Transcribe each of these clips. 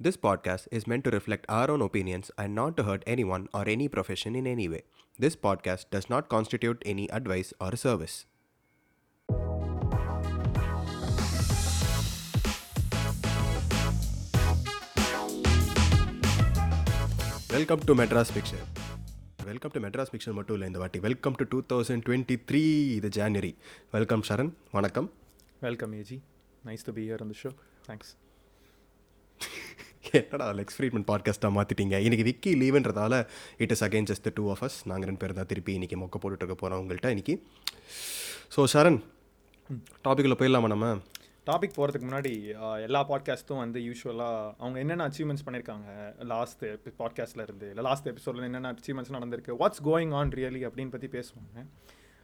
This podcast is meant to reflect our own opinions and not to hurt anyone or any profession in any way. This podcast does not constitute any advice or service. Welcome to Madras picture welcome to Madras picture மட்டும் இல்லை இந்த வாட்டி welcome to two thousand twenty three இது January welcome Sharan வணக்கம் Welcome, AG. Nice to be here on the show. Thanks. என்னடா Lex Fridman பாட்காஸ்ட்டாக மாற்றிட்டீங்க இன்றைக்கி Vicky லீவுன்றதால it is again just two of us நாங்கள் ரெண்டு பேர் தான் திருப்பி இன்றைக்கி மொக்க போட்டுட்டு இருக்க போகிறோம் உங்கள்கிட்ட இன்றைக்கி ஸோ ஷரண் டாப்பிக்கில் போயிடலாமா நம்ம? டாபிக் போகிறதுக்கு முன்னாடி எல்லா பாட்காஸ்ட்டும் வந்து யூஸ்வலாக அவங்க என்னென்ன அச்சீவ்மெண்ட்ஸ் பண்ணியிருக்காங்க லாஸ்ட் பாட்காஸ்ட்டில் இருந்து இல்லை லாஸ்ட் எபிசோடில் என்னென்ன அச்சீவ்மெண்ட்ஸ் நடந்திருக்கு? வாட்ஸ் கோயிங் ஆன் ரியலி அப்படின்னு பற்றி பேசுவாங்க.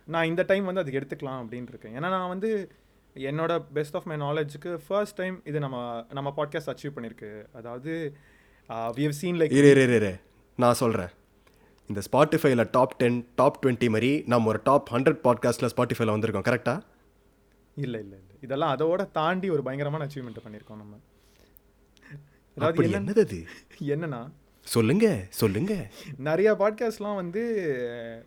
நான் இந்த டைம் வந்து அதுக்கு எடுத்துக்கலாம் அப்படின்னு இருக்கேன். ஏன்னா நான் வந்து என்னோட பெஸ்ட் ஆஃப் மை நாலேஜுக்கு ஃபர்ஸ்ட் டைம் இது நம்ம நம்ம பாட்காஸ்ட் அச்சீவ் பண்ணியிருக்கு அதாவது வி ஹவ் சீன் லைக் இரு இரு நான் சொல்கிறேன் இந்த ஸ்பாட்டிஃபைல டாப் டென் டாப் டுவெண்ட்டி மாதிரி நம்ம ஒரு டாப் ஹண்ட்ரட் பாட்காஸ்ட்டில் ஸ்பாட்டிஃபைல வந்திருக்கோம் கரெக்டாக இல்லை இல்லை இல்லை. இதெல்லாம் அதோட தாண்டி ஒரு பயங்கரமான அச்சீவ்மெண்ட் பண்ணியிருக்கோம் நம்ம. அதாவது என்னது அது? என்னன்னா சொல்லுங்க சொல்லுங்க. நிறைய பாட்காஸ்ட்லாம் வந்து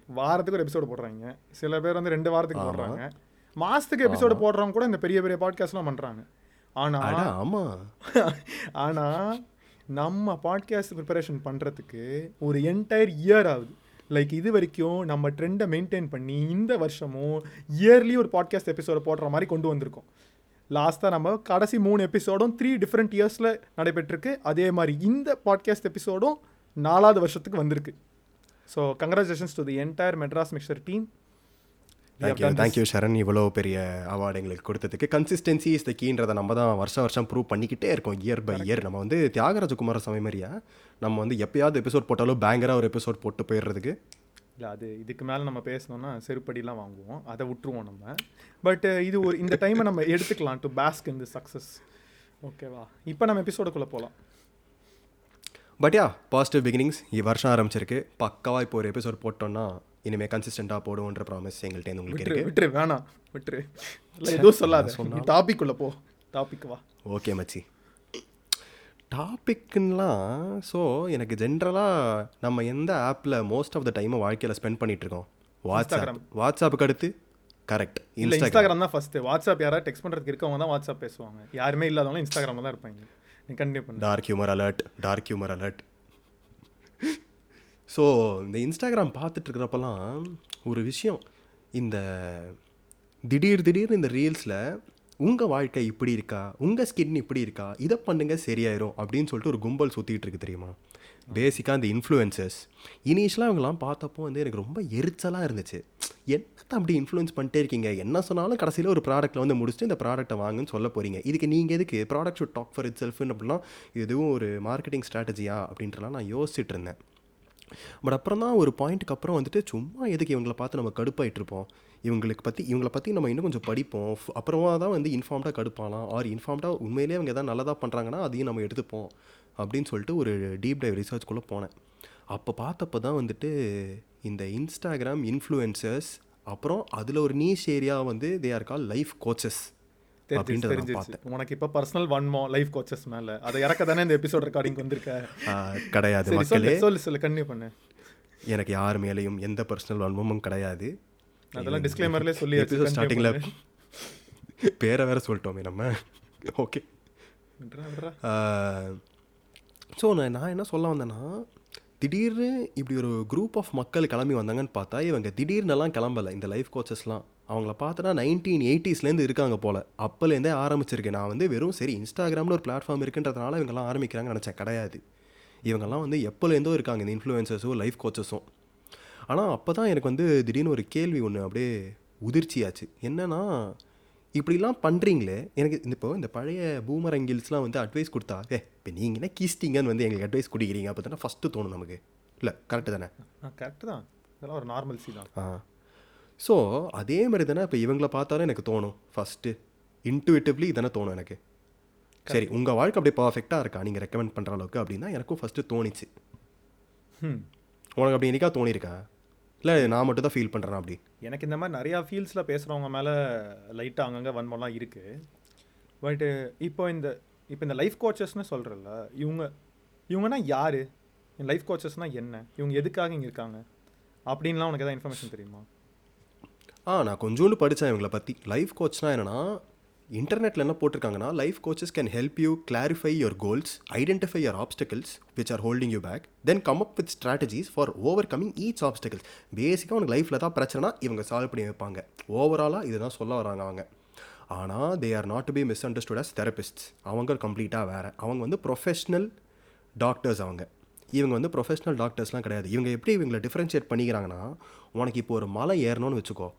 வாரத்துக்கு ஒரு எபிசோடு போடுறாங்க. சில பேர் வந்து ரெண்டு வாரத்துக்கு போடுறாங்க. மாசத்துக்கு எபிசோடு போடுறவங்க கூட இந்த பெரிய பெரிய பாட்காஸ்ட்லாம் பண்றாங்க. ஆனா அட ஆமாம் ஆனா நம்ம பாட்காஸ்ட் ப்ரிப்பரேஷன் பண்றதுக்கு ஒரு என்டையர் இயர் ஆகுது. லைக் இது வரைக்கும் நம்ம ட்ரெண்டை மெயின்டைன் பண்ணி இந்த வருஷமும் இயர்லி ஒரு பாட்காஸ்ட் எபிசோட போடுற மாதிரி கொண்டு வந்திருக்கோம். லாஸ்ட்டாக நம்ம கடைசி மூணு எபிசோடும் த்ரீ டிஃப்ரெண்ட் இயர்ஸில் நடைபெற்றிருக்கு. அதே மாதிரி இந்த பாட்காஸ்ட் எபிசோடும் நாலாவது வருஷத்துக்கு வந்திருக்கு. So congratulations to the entire Madras mixer team thank you thank you Sharan இவ்வளோ பெரிய அவார்டு எங்களுக்கு கொடுத்ததுக்கு. கன்சிஸ்டன்சி இஸ் த கீன்றதை நம்ம தான் வருஷம் வருஷம் ப்ரூவ் பண்ணிக்கிட்டே இருக்கோம் இயர் பை இயர் நம்ம வந்து தியாகராஜ குமாரசாமி மாதிரியா? நம்ம வந்து எப்பயாவது எபிசோட் போட்டாலும் பேங்கராக ஒரு எபிசோட் போட்டு போயிடுறதுக்கு. இல்லை அது இதுக்கு மேலே நம்ம பேசணும்னா செருப்படிலாம் வாங்குவோம். அதை விட்டுருவோம் நம்ம. பட் இது ஒரு இந்த டைமை நம்ம எடுத்துக்கலாம் டு பேஸ்க் இந்த சக்ஸஸ் ஓகேவா இப்போ நம்ம எபிசோடுக்குள்ளே போகலாம் பட் யா பாசிட்டிவ் பிகினிங்ஸ் வருஷம் ஆரம்பிச்சிருக்கு. பக்காவாக இப்போ ஒரு எபிசோட் போட்டோம்னா இனிமேல் கன்சிஸ்டண்ட்டாக போடுவோன்ற ப்ராமிஸ் எங்கள்கிட்ட உங்களுக்கு இருக்கு. விட்டுரு வேணாம் விட்டுரு. இல்லை எதுவும் சொல்லாத. நீ டாபிக் உள்ள போ. டாபிக் வா. ஓகே மச்சி. டாபிக்லாம் ஸோ எனக்கு ஜென்ரலாக நம்ம எந்த ஆப்பில் மோஸ்ட் ஆஃப் த டைமை வாழ்க்கையில் ஸ்பெண்ட் பண்ணிட்டு இருக்கோம்? வாட்ஸ்அப் வாட்ஸ்அப்புக்கு அடுத்து? கரெக்ட் இல்லை இன்ஸ்டாகிராம் தான் ஃபஸ்ட்டு வாட்ஸ்அப் யாராவது டெக்ஸ்ட் பண்ணுறதுக்கு இருக்கவங்க தான் வாட்ஸ்அப் பேசுவாங்க. யாருமே இல்லாதவங்க இன்ஸ்டாகிராமில் தான் இருப்பாங்க. நீ கண்டினியூ பண்ணு. Dark humour alert dark humour alert so இந்த இன்ஸ்டாகிராம் பார்த்துட்ருக்கிறப்பெல்லாம் ஒரு விஷயம். இந்த திடீர் திடீர்னு இந்த ரீல்ஸில் உங்கள் வாழ்க்கை இப்படி இருக்கா? உங்கள் ஸ்கின் இப்படி இருக்கா? இதை பண்ணுங்க சரியாயிரும். அப்படின்னு சொல்லிட்டு ஒரு கும்பல் சுற்றிட்டு இருக்கு தெரியுமா? பேசிக்காக இந்த இன்ஃப்ளூயன்சஸ் இனிஷியலாக அவங்களாம் பார்த்தப்போ வந்து எனக்கு ரொம்ப எரிச்சலாக இருந்துச்சு. என்னத்தை அப்படி இன்ஃப்ளூயன்ஸ் பண்ணிட்டே இருக்கீங்க? என்ன சொன்னாலும் கடைசியில் ஒரு ப்ராடக்ட்டில் வந்து முடிச்சுட்டு இந்த ப்ராடக்ட்டை வாங்குன்னு சொல்ல போகிறீங்க இதுக்கு நீங்கள் எதுக்கு? Product should talk for it செல்ஃப்னு அப்படிலாம் எதுவும் ஒரு மார்க்கெட்டிங் ஸ்ட்ராட்டஜியா அப்படின்றலாம் நான் யோசிச்சுட்டு இருந்தேன். பட் அப்புறம் தான் ஒரு பாயிண்ட்டுக்கு அப்புறம் வந்துட்டு சும்மா எதுக்கு இவங்களை பார்த்து நம்ம கடுப்பாயிட்டு இருப்போம்? இவங்களுக்கு பற்றி இவங்களை பற்றி நம்ம இன்னும் கொஞ்சம் படிப்போம். அப்புறமா தான் வந்து இன்ஃபார்ம்டாக கடுப்பாலாம். ஆர் இன்ஃபார்ம்டாக உண்மையிலேயே அவங்க எதாவது நல்லதாக பண்ணுறாங்கன்னா அதையும் நம்ம எடுத்துப்போம். அப்படின்னு சொல்லிட்டு ஒரு டீப் டைவ் ரிசர்ச்குள்ளே போனேன். அப்போ பார்த்தப்போ தான் வந்துட்டு இந்த இன்ஸ்டாகிராம் இன்ஃப்ளூயன்சர்ஸ் அப்புறம் அதில் ஒரு நீஷ் ஏரியா வந்து they are call life coaches அப்படின்றத உனக்கு இப்போ பர்சனல் வன்மோ லைஃப் கோச்சஸ் மேலே. அதை இறக்க தானே இந்த எபிசோட் ரெக்கார்டிங் வந்திருக்க? கிடையாது மக்களே. சொல்லு சொல்லு கண்டினியூ பண்ணு. எனக்கு யார் மேலேயும் எந்த பர்சனல் வன்மமும் கிடையாது. அதெல்லாம் டிஸ்க்ளைமர்லேயே சொல்லி எபிசோட் ஸ்டார்டிங்கில் பேரை வேற சொல்லிட்டோமே நம்ம. ஓகே ஸோ நான் நான் என்ன சொல்ல வந்தேன்னா திடீர்னு இப்படி ஒரு குரூப் ஆஃப் மக்கள் கிளம்பி வந்தாங்கன்னு பார்த்தா இவங்க திடீர்னுலாம் கிளம்பலை இந்த லைஃப் கோச்சஸ்லாம் அவங்கள பார்த்தனா நைன்டீன் எயிட்டிஸ்லேருந்து இருக்காங்க போல். அப்போலேருந்தே ஆரம்பிச்சிருக்கேன் நான் வந்து வெறும் சரி இன்ஸ்டாகிராமில் ஒரு பிளாட்ஃபார்ம் இருக்குன்றதுனால இவங்கெல்லாம் ஆரம்பிக்கிறாங்கன்னு நினச்சேன். கிடையாது. இவங்கெல்லாம் வந்து எப்போலேருந்தோ இருக்காங்க இந்த இன்ஃப்ளூயன்சஸும் லைஃப் கோச்சஸும் ஆனால் அப்போ தான் எனக்கு வந்து திடீர்னு ஒரு கேள்வி ஒன்று அப்படியே உதிர்ச்சியாச்சு. என்னன்னா இப்படிலாம் பண்ணுறீங்களே எனக்கு இந்த இப்போ இந்த பழைய பூமர் அங்கில்ஸ்லாம் வந்து அட்வைஸ் கொடுத்தா ஏ இப்போ நீங்கள் என்ன கீஸ்டிங்கன்னு வந்து எங்களுக்கு அட்வைஸ் குடிக்கிறீங்க. அப்போ தானே ஃபஸ்ட்டு தோணும் நமக்கு. இல்லை கரெக்டு தானே? கரெக்டு தான். இதெல்லாம் ஒரு நார்மல்சி தான். ஆ. ஸோ அதே மாதிரி தானே இப்போ இவங்கள பார்த்தாலும் எனக்கு தோணும். ஃபஸ்ட்டு இன்ட்டுவிட்டிவ்லி தானே தோணும் எனக்கு. சரி உங்கள் வாழ்க்கை அப்படியே பர்ஃபெக்டாக இருக்கா? நீங்கள் ரெக்கமெண்ட் பண்ணுற அளவுக்கு அப்படின்னா எனக்கும் ஃபஸ்ட்டு தோணிச்சு. ம் உனக்கு அப்படி என்னைக்கா தோணியிருக்கா இல்லை நான் மட்டும் தான் ஃபீல் பண்ணுறேன் அப்படி? எனக்கு இந்த மாதிரி நிறையா ஃபீல்ட்ஸில் பேசுகிறவங்க மேலே லைட்டாக அங்கங்கே வன்மம்லாம் இருக்குது பட்டு இப்போ இந்த இப்போ இந்த லைஃப் கோச்சஸ்னு சொல்கிறல்ல இவங்க இவங்கன்னா யார்? லைஃப் கோச்சஸ்னால் என்ன? இவங்க எதுக்காக இங்கே இருக்காங்க? அப்படின்லாம் உனக்கு எதாவது இன்ஃபர்மேஷன் தெரியுமா? ஆ நான் கொஞ்சோண்டு படித்தேன் இவங்களை பற்றி லைஃப் கோச்னா என்னென்னா இன்டர்நெட்டில் என்ன போட்டிருக்காங்கன்னா life coaches can help you clarify your goals identify your obstacles which are holding you back then come up with strategies for overcoming each obstacles பேசிக்காக உனக்கு லைஃப்பில் தான் பிரச்சனைனா இவங்க சால்வ் பண்ணி வைப்பாங்க. ஓவராலாக இதுதான் சொல்ல வராங்க அவங்க. ஆனால் they are not to be misunderstood as therapists அவங்க கம்ப்ளீட்டாக வேறு. அவங்க வந்து ப்ரொஃபஷ்னல் டாக்டர்ஸ் அவங்க. இவங்க வந்து ப்ரொஃபஷ்னல் டாக்டர்ஸ்லாம் கிடையாது. இவங்க எப்படி இவங்களை டிஃப்ரென்ஷியேட் பண்ணிக்கிறாங்கன்னா உனக்கு இப்போ ஒரு மலை ஏறணும்னு வச்சுக்கோ.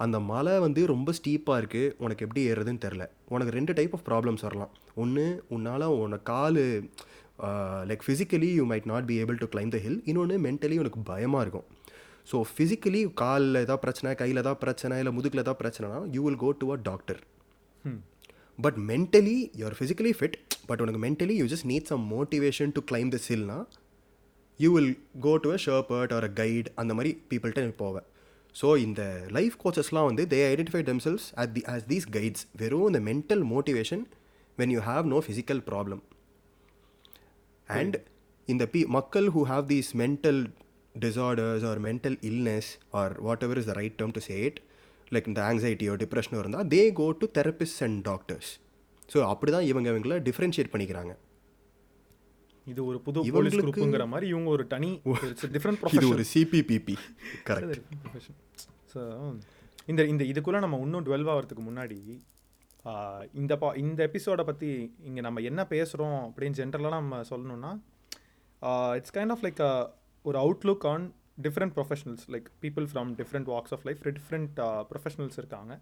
அந்த மலை வந்து ரொம்ப ஸ்டீப்பாக இருக்குது உனக்கு எப்படி ஏறுறதுன்னு தெரில உனக்கு ரெண்டு டைப் ஆஃப் ப்ராப்ளம்ஸ் வரலாம். ஒன்று உன்னால் உன்னோட கால் like physically you might not be able to climb the hill இன்னொன்று மென்டலி உனக்கு பயமாக இருக்கும். ஸோ ஃபிசிக்கலி காலில் ஏதாவது பிரச்சனை கையில் ஏதாவது பிரச்சனை இல்லை முதுகில் ஏதாவது பிரச்சனைனா you will go to a doctor but mentally you are physically fit but உனக்கு mentally you just need some motivation to climb the ஹில்னா you will go to a sherpa or a guide அந்த மாதிரி பீப்புள்கிட்ட போவேன் so இந்த life கோச்சஸ்லாம் வந்து they identify themselves at the as these guides வெறும் இந்த mental motivation when you have no physical problem and இந்த பி மக்கள் who have these mental disorders or mental illness or whatever is the right term to say it like இந்த ஆங்ஸைட்டியோ டிப்ரெஷனோ இருந்தால் they go to therapist and doctors so அப்படி தான் இவங்க இவங்களை டிஃப்ரென்ஷியேட் பண்ணிக்கிறாங்க. இது ஒரு புது போலீஸ் குரூப்புங்கிற மாதிரி இவங்க ஒரு தனி டிஃப்ரெண்ட் இது ப்ரொஃபஷன் ஒரு சிபிபிபி கரெக்ட் ப்ரொஃபஷன் ஸோ இந்த இந்த இதுக்குள்ளே நம்ம இன்னும் டுவெல்வ் ஆகிறதுக்கு முன்னாடி இந்த பா இந்த எபிசோடை பற்றி இங்கே நம்ம என்ன பேசுகிறோம் அப்படின்னு ஜென்ரலாக நம்ம சொல்லணும்னா இட்ஸ் கைண்ட் ஆஃப் லைக் ஒரு outlook on different professionals like people from different walks of life different professionals இருக்காங்க.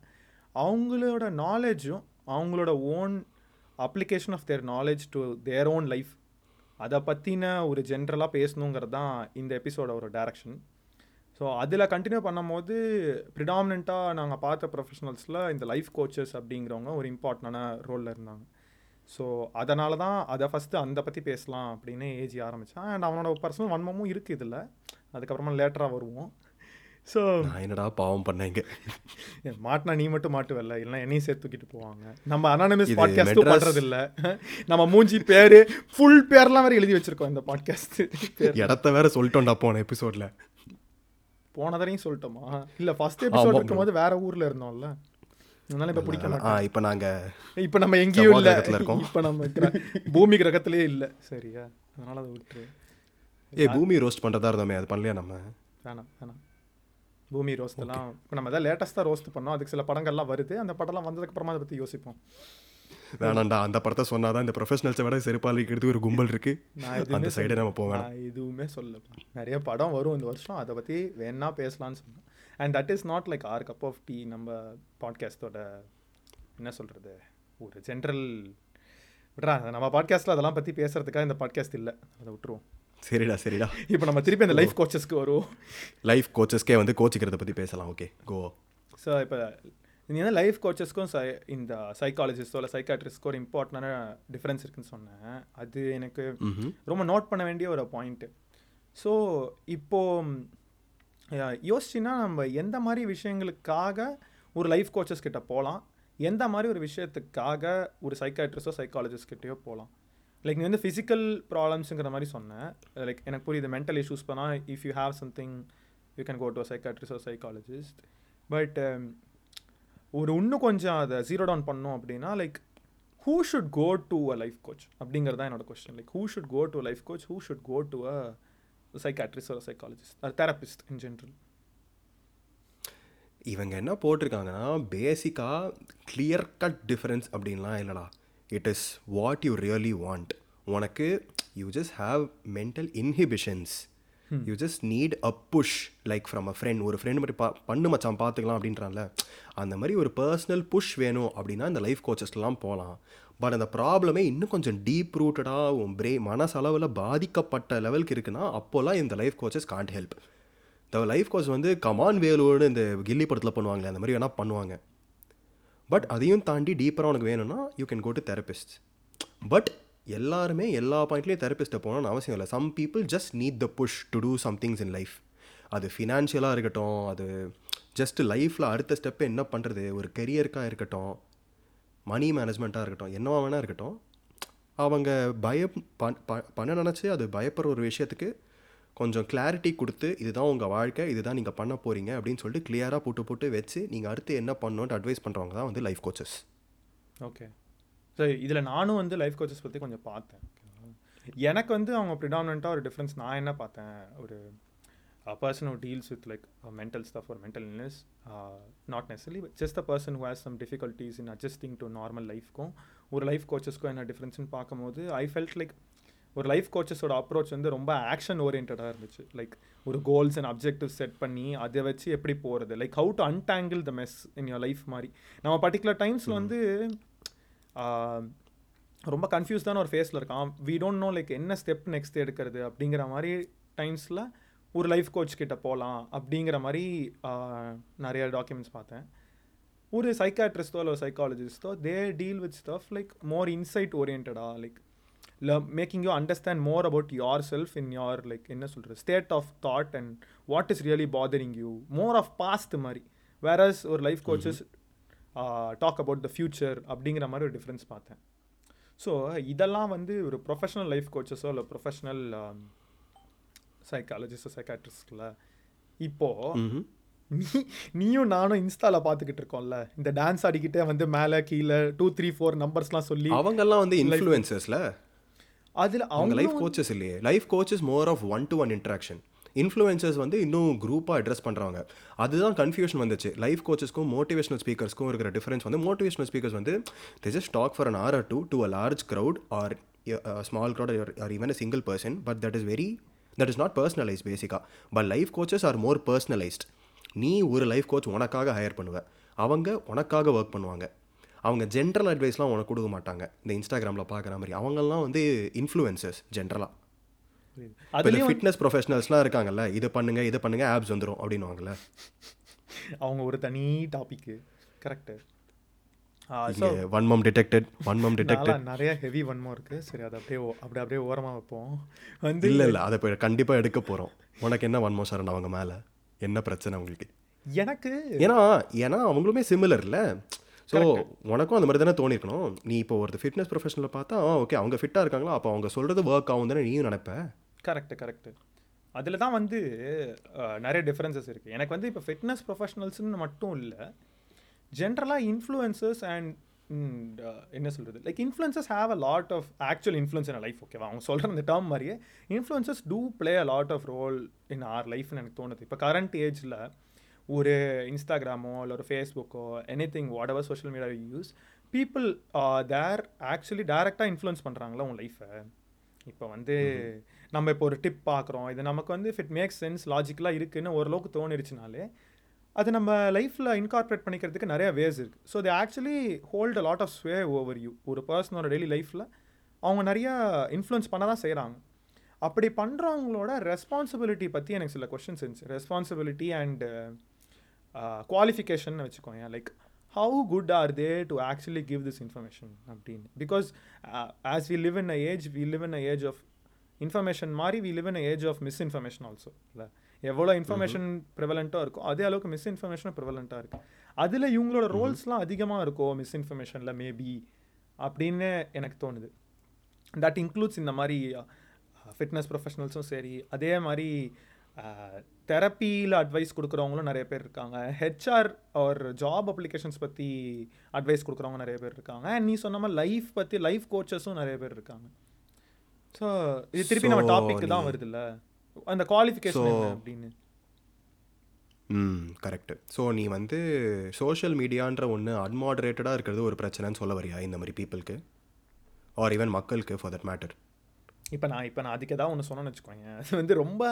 அவங்களோட நாலேஜும் அவங்களோட own application of their knowledge to their own life அதை பற்றின ஒரு ஜென்ரலாக பேசணுங்கிறது தான் இந்த எபிசோட ஒரு டேரக்ஷன் ஸோ அதில் கண்டினியூ பண்ணும்போது ப்ரிடாமினண்ட்டாக நாங்கள் பார்த்த ப்ரொஃபஷனல்ஸில் இந்த லைஃப் கோச்சஸ் அப்படிங்கிறவங்க ஒரு இம்பார்ட்டண்டான ரோலில் இருந்தாங்க. ஸோ அதனால தான் அதை ஃபஸ்ட்டு அந்த பற்றி பேசலாம் அப்படின்னு ஏஜி ஆரம்பித்தான் அண்ட் அவனோட பர்சனல் வன்மமும் இருக்குது இதில். அதுக்கப்புறமா லேட்டராக வருவோம். ஸோ நான் என்னடா பாவம் பண்ணேங்க? மாட்டினா நீ மட்டும் மாட்டுவல்ல. இல்லைன்னா என்னையும் சேர்த்து தூக்கிட்டு போவாங்க. நம்ம அனானமஸ் மெட்ராஸ்- பண்ணுறது இல்ல நம்ம மூஞ்சி பேர் ஃபுல் பேர்லாம் வேறு எழுதி வச்சிருக்கோம் இந்த பாட்காஸ்ட் இடத்த வேற சொல்லிட்டோம்டா போன எபிசோட்ல போன தடவையும் சொல்லிட்டோமா? இல்ல ஃபர்ஸ்ட் எபிசோட் இருக்கும்போது வேற ஊர்ல இருந்தோம்ல. அதனால இப்ப பிடிக்க இப்போ நாங்க இப்ப நம்ம எங்கேயும் இல்ல. இருக்கோம். இப்ப நம்ம பூமி கிரகத்திலே இல்ல. சரியா? அதனால அதை விட்டுரு. ஏ பூமி ரோஸ்ட் பண்றதா இருந்தோமே அது பண்ணலையா நம்ம? வேணாம் வேணாம். பூமி ரோஸ்ட் எல்லாம். இப்போ நம்ம தான் லேட்டஸ்ட்டாக ரோஸ்ட் பண்ணோம். அதுக்கு சில படங்கள்லாம் வருது. அந்த படம்லாம் வந்ததுக்கு அப்புறமா அதை பற்றி யோசிப்போம். வேணாம்டா அந்த படத்தை சொன்னாதான் இந்த ப்ரொஃபஷனல்ஸை விட செருப்பாளிக்கிறது ஒரு கும்பல் இருக்கு. அந்த சைடே நம்ம போவேன் எதுவுமே சொல்லப்பா நிறைய படம் வரும் இந்த வருஷம். அதை பற்றி வேணா பேசலாம்னு சொன்னேன். And that is not like our cup of tea நம்ம பாட்காஸ்டோட என்ன சொல்கிறது ஒரு ஜென்ரல் விட்றா. நம்ம பாட்காஸ்ட்டில் அதெல்லாம் பற்றி பேசுறதுக்காக இந்த பாட்காஸ்ட் இல்லை. அதை விட்டுருவோம். சரிடா சரிடா. இப்போ நம்ம திருப்பி அந்த லைஃப் கோச்சஸ்க்கு வருவோம். லைஃப் கோச்சஸ்க்கே வந்து கோச்சிக்கிறத பற்றி பேசலாம். ஓகே கோ ஸோ இப்போ நீ வந்து லைஃப் கோச்சஸ்க்கும் சை இந்த சைக்காலஜிஸ்டோ இல்லை சைக்காட்ரிஸ்ட்க்கோ ஒரு இம்பார்ட்டண்டான டிஃப்ரென்ஸ் இருக்குன்னு சொன்னேன் அது எனக்கு. ரொம்ப நோட் பண்ண வேண்டிய ஒரு பாயிண்ட்டு ஸோ இப்போது யோசிச்சின்னா நம்ம எந்த மாதிரி விஷயங்களுக்காக ஒரு லைஃப் கோச்சஸ் கிட்ட போகலாம் எந்த மாதிரி ஒரு விஷயத்துக்காக ஒரு சைக்காட்ரிஸ்டோ சைக்காலஜிஸ்ட் கிட்டயோ போகலாம் லைக் நீ வந்து ஃபிசிக்கல் ப்ராப்ளம்ஸுங்கிற மாதிரி சொன்னேன் லைக் எனக்கு புரியுது மென்டல் இஷ்யூஸ் பண்ணால் if you have something you can go to psychiatrist psychologist but ஒரு இன்னும் கொஞ்சம் அதை ஜீரோ டவுன் பண்ணோம் அப்படின்னா like who should go to a life coach அப்படிங்கிறது தான் என்னோட question like who should go to life coach who should go to a psychiatrist ஒரு சைக்காலஜிஸ்ட் ஒரு தெரபிஸ்ட் இன் ஜென்ரல் இவங்க என்ன போட்டிருக்காங்கன்னா பேசிக்காக கிளியர் கட் டிஃப்ரென்ஸ் அப்படின்லாம் இல்லைடா. It is what you really want உனக்கு you just have mental inhibitions you just need a push like from a friend ஒரு ஃப்ரெண்ட் மாதிரி பா பண்ணு மச்சான் பார்த்துக்கலாம் அப்படின்றான்ல. அந்த மாதிரி ஒரு பர்சனல் புஷ் வேணும் அப்படின்னா இந்த லைஃப் கோச்சஸ்லாம் போகலாம் பட் அந்த ப்ராப்ளமே இன்னும் கொஞ்சம் டீப் ரூட்டடாக உன் பிரே மனசளவில் பாதிக்கப்பட்ட லெவலுக்கு இருக்குன்னா அப்போல்லாம் இந்த லைஃப் கோச்சஸ் காண்ட் ஹெல்ப் இந்த லைஃப் கோச் வந்து கமான் வேலோடு இந்த கில்லி படத்தில் பண்ணுவாங்களே அந்த மாதிரி வேணால் பண்ணுவாங்க. பட் அதையும் தாண்டி டீப்பராக உனக்கு வேணும்னா you can go to therapist but எல்லாருமே எல்லா பாயிண்ட்லேயும் தெரபிஸ்ட்டை போகணும்னு அவசியம் இல்லை. Some people just need the push to do somethings in life அது ஃபினான்ஷியலாக இருக்கட்டும் அது ஜஸ்ட் லைஃப்பில் அடுத்த ஸ்டெப்பு என்ன பண்ணுறது ஒரு கெரியருக்காக இருக்கட்டும் மணி மேனேஜ்மெண்ட்டாக இருக்கட்டும் என்னவா வேணா இருக்கட்டும். அவங்க பயம் பண் ப- பண்ண நினச்சி அது பயப்படுற ஒரு விஷயத்துக்கு கொஞ்சம் கிளாரிட்டி கொடுத்து இதுதான் உங்கள் வாழ்க்கை இதுதான் நீங்கள் பண்ண போகிறீங்க அப்படின்னு சொல்லிட்டு கிளியராக போட்டு போட்டு வச்சு நீங்கள் அடுத்து என்ன பண்ணணுன்ட்டு அட்வைஸ் பண்ணுறவங்க தான் வந்து லைஃப் கோச்சஸ் ஓகே சரி இதில் நானும் வந்து லைஃப் கோச்சஸ் பற்றி கொஞ்சம் பார்த்தேன். எனக்கு வந்து அவங்க ப்ரிடாமினண்ட்டாக ஒரு டிஃப்ரென்ஸ் நான் என்ன பார்த்தேன்? ஒரு person who deals with like mental stuff ஒரு mental illness not necessarily just a person who has some difficulties in adjusting to normal லைஃப்க்கும் ஒரு லைஃப் கோச்சஸ்க்கும் என்ன டிஃப்ரென்ஸ்னு பார்க்கும்போது ஐ ஃபெல்ட் லைக் ஒரு லைஃப் கோச்சஸோட அப்ரோச் வந்து ரொம்ப ஆக்ஷன் ஓரியன்டாக இருந்துச்சு. லைக் ஒரு கோல்ஸ் அண்ட் அப்ஜெக்டிவ் செட் பண்ணி அதை வச்சு எப்படி போகிறது like how to untangle the mess in your life மாதிரி. நம்ம பர்டிகுலர் டைம்ஸில் வந்து ரொம்ப கன்ஃபியூஸ்டான ஒரு ஃபேஸில் இருக்கான். வி டோன்ட் நோ லைக் என்ன ஸ்டெப் நெக்ஸ்ட் எடுக்கிறது அப்படிங்கிற மாதிரி டைம்ஸில் ஒரு லைஃப் கோச் கிட்ட போகலாம் அப்படிங்கிற மாதிரி நிறைய டாக்குமெண்ட்ஸ் பார்த்தேன். ஒரு சைக்காட்ரிஸ்டோ இல்லை சைக்காலஜிஸ்டோ they deal with stuff like more insight oriented like making you understand more about yourself in your like என்ன சொல்கிறது state of thought and what is really bothering you more of past மாதிரி. Whereas ஒரு life coaches talk about the future அப்படிங்கிற மாதிரி ஒரு difference பார்த்தேன். So இதெல்லாம் வந்து ஒரு ப்ரொஃபஷனல் லைஃப் கோச்சஸோ இல்லை ப்ரொஃபஷனல் சைக்காலஜிஸ்டோ சைக்காட்ரிஸ்டில் இப்போது நீ நீயும் நானும் இன்ஸ்டால பார்த்துக்கிட்டு இருக்கோம்ல. இந்த டான்ஸ் ஆடிக்கிட்டே வந்து மேலே கீழே டூ த்ரீ ஃபோர் நம்பர்ஸ்லாம் சொல்லி அவங்கெல்லாம் வந்து இன்ஃப்ளூயன்சஸில் அதில் அவங்க லைஃப் கோச்சஸ் இல்லையே life coaches more of one to one interaction influencers வந்து இன்னும் குரூப்பாக அட்ரஸ் பண்ணுறாங்க அதுதான் கன்ஃபியூஷன் வந்துச்சு. லைஃப் கோச்சஸ்க்கும் மோட்டிவேஷனல் ஸ்பீக்கர்ஸ்க்கும் இருக்கிற டிஃபரன்ஸ் வந்து மோட்டிவேஷனல் ஸ்பீக்கர்ஸ் வந்து they just talk for an hour or two to a large crowd or a, a small crowd or, or even a single person but that is very that is not personalized பேசிக்காக but life coaches are more personalized. நீ ஒரு life coach உனக்காக higher பண்ணுவ. அவங்க உனக்காக work பண்ணுவாங்க. அவங்க general அட்வைஸ்லாம் உனக்கு கொடுக்க மாட்டாங்க. இந்த இன்ஸ்டாகிராமில் பார்க்குற மாதிரி. அவங்கெல்லாம் வந்து இன்ஃப்ளூயன்சஸ் ஜென்ரலாக அதுலேயும் ஃபிட்னஸ் ப்ரொஃபஷனல்ஸ்லாம் இருக்காங்கல்ல இதை பண்ணுங்க இதை பண்ணுங்க ஆப்ஸ் வந்துடும் அப்படின்னுவாங்கல்ல. அவங்க ஒரு தனி டாபிக்கு கரெக்டு இங்கே ஒன் மம் டிடெக்டட் ஒன் மம் டிடெக்டட் நிறைய ஹெவி வன்மம் இருக்கு. சரி அதை அப்படியே அப்படி அப்படியே ஓரமாக வைப்போம். வந்து இல்லை இல்லை அதை இப்போ கண்டிப்பாக எடுக்க போகிறோம் உனக்கு என்ன ஒன் சரண் அவங்க மேலே? என்ன பிரச்சனை உங்களுக்கு? எனக்கு ஏன்னா ஏன்னா அவங்களுமே சிமிலர்ல ஸோ உனக்கும் அந்த மாதிரி தானே தோணிருக்கணும். நீ இப்போ ஒரு ஃபிட்னஸ் ப்ரொஃபஷனில் பார்த்தா ஓகே அவங்க ஃபிட்டாக இருக்காங்களா? அப்போ அவங்க சொல்கிறது ஒர்க் ஆகும் தானே நீயும் நினைப்ப? கரெக்டு கரெக்டு அதில் தான் வந்து நிறைய டிஃப்ரென்சஸ் இருக்குது எனக்கு வந்து இப்போ ஃபிட்னஸ் ப்ரொஃபஷனல்ஸ்னு மட்டும் இல்லை ஜென்ரலாக இன்ஃப்ளூயன்சஸ் அண்ட் என்ன சொல்கிறது like influences have a lot of actual influence in life ஓகேவா அவங்க சொல்கிற அந்த டேர்ம் மாதிரியே influences do play a lot of role in our லைஃப்னு எனக்கு தோணுது. இப்போ கரண்ட் ஏஜில் ஒரு இன்ஸ்டாகிராமோ இல்லை ஒரு ஃபேஸ்புக்கோ anything whatever social media use people their actually டேரெக்டாக இன்ஃப்ளூயன்ஸ் பண்ணுறாங்களா உன் லைஃப்பை இப்போ வந்து நம்ம இப்போ ஒரு டிப் பார்க்குறோம் இது நமக்கு வந்து இஃப் இட் மேக்ஸ் சென்ஸ் லாஜிக்கலாக இருக்குன்னு ஓரளவுக்கு தோணிருச்சுனாலே அது நம்ம லைஃப்பில் இன்கார்பரேட் பண்ணிக்கிறதுக்கு நிறைய வேஸ் இருக்குது so they actually hold a lot of sway over you ஒரு பர்சனோட டெய்லி லைஃப்பில் அவங்க நிறையா இன்ஃப்ளூயன்ஸ் பண்ண தான் செய்கிறாங்க அப்படி பண்ணுறவங்களோட ரெஸ்பான்சிபிலிட்டி பற்றி எனக்கு சில கொஷின்ஸ் இருந்துச்சு. ரெஸ்பான்சிபிலிட்டி அண்ட் குவாலிஃபிகேஷன் வச்சுக்கோங்க like how good are they to actually give this information அப்படின்னு. Because as we live in a age we live in a age of information மாதிரி we live in a age of misinformation also இல்லை? எவ்வளோ information ப்ரிவலண்ட்டாக இருக்கோ அதே அளவுக்கு மிஸ்இன்ஃபர்மேஷனும் ப்ரிவலண்ட்டாக இருக்குது அதில் இவங்களோட ரோல்ஸ்லாம் அதிகமாக இருக்கோ மிஸ்இன்ஃபர்மேஷனில் மேபி அப்படின்னு எனக்கு தோணுது. தட் இன்க்ளூட்ஸ் இந்த மாதிரி ஃபிட்னஸ் ப்ரொஃபஷனல்ஸும் சரி அதே மாதிரி தெரப்பியில் அட்வைஸ் கொடுக்குறவங்களும் நிறைய பேர் இருக்காங்க. ஹெச்ஆர் ஒரு ஜாப் அப்ளிகேஷன்ஸ் பற்றி அட்வைஸ் கொடுக்குறவங்க நிறைய பேர் இருக்காங்க. And நீ சொன்ன மாதிரி லைஃப் பற்றி லைஃப் கோச்சஸும் நிறைய பேர் இருக்காங்க. ஸோ இது திருப்பி நம்ம டாபிக் தான் வருதுல்ல. அந்த குவாலிஃபிகேஷன் அப்படின்னு? ம் கரெக்டு ஸோ நீ வந்து சோஷியல் மீடியான்ற ஒன்று அன்மாடரேட்டடாக இருக்கிறது ஒரு பிரச்சனைன்னு சொல்ல வரியா இந்த மாதிரி பீப்புளுக்கு ஆர் ஈவன் மக்களுக்கு ஃபார் தட் மேட்டர் இப்போ நான் இப்போ நான் அதுக்கு ஏதாவது ஒன்று சொன்னேன்னு வச்சுக்கோங்க அது வந்து ரொம்ப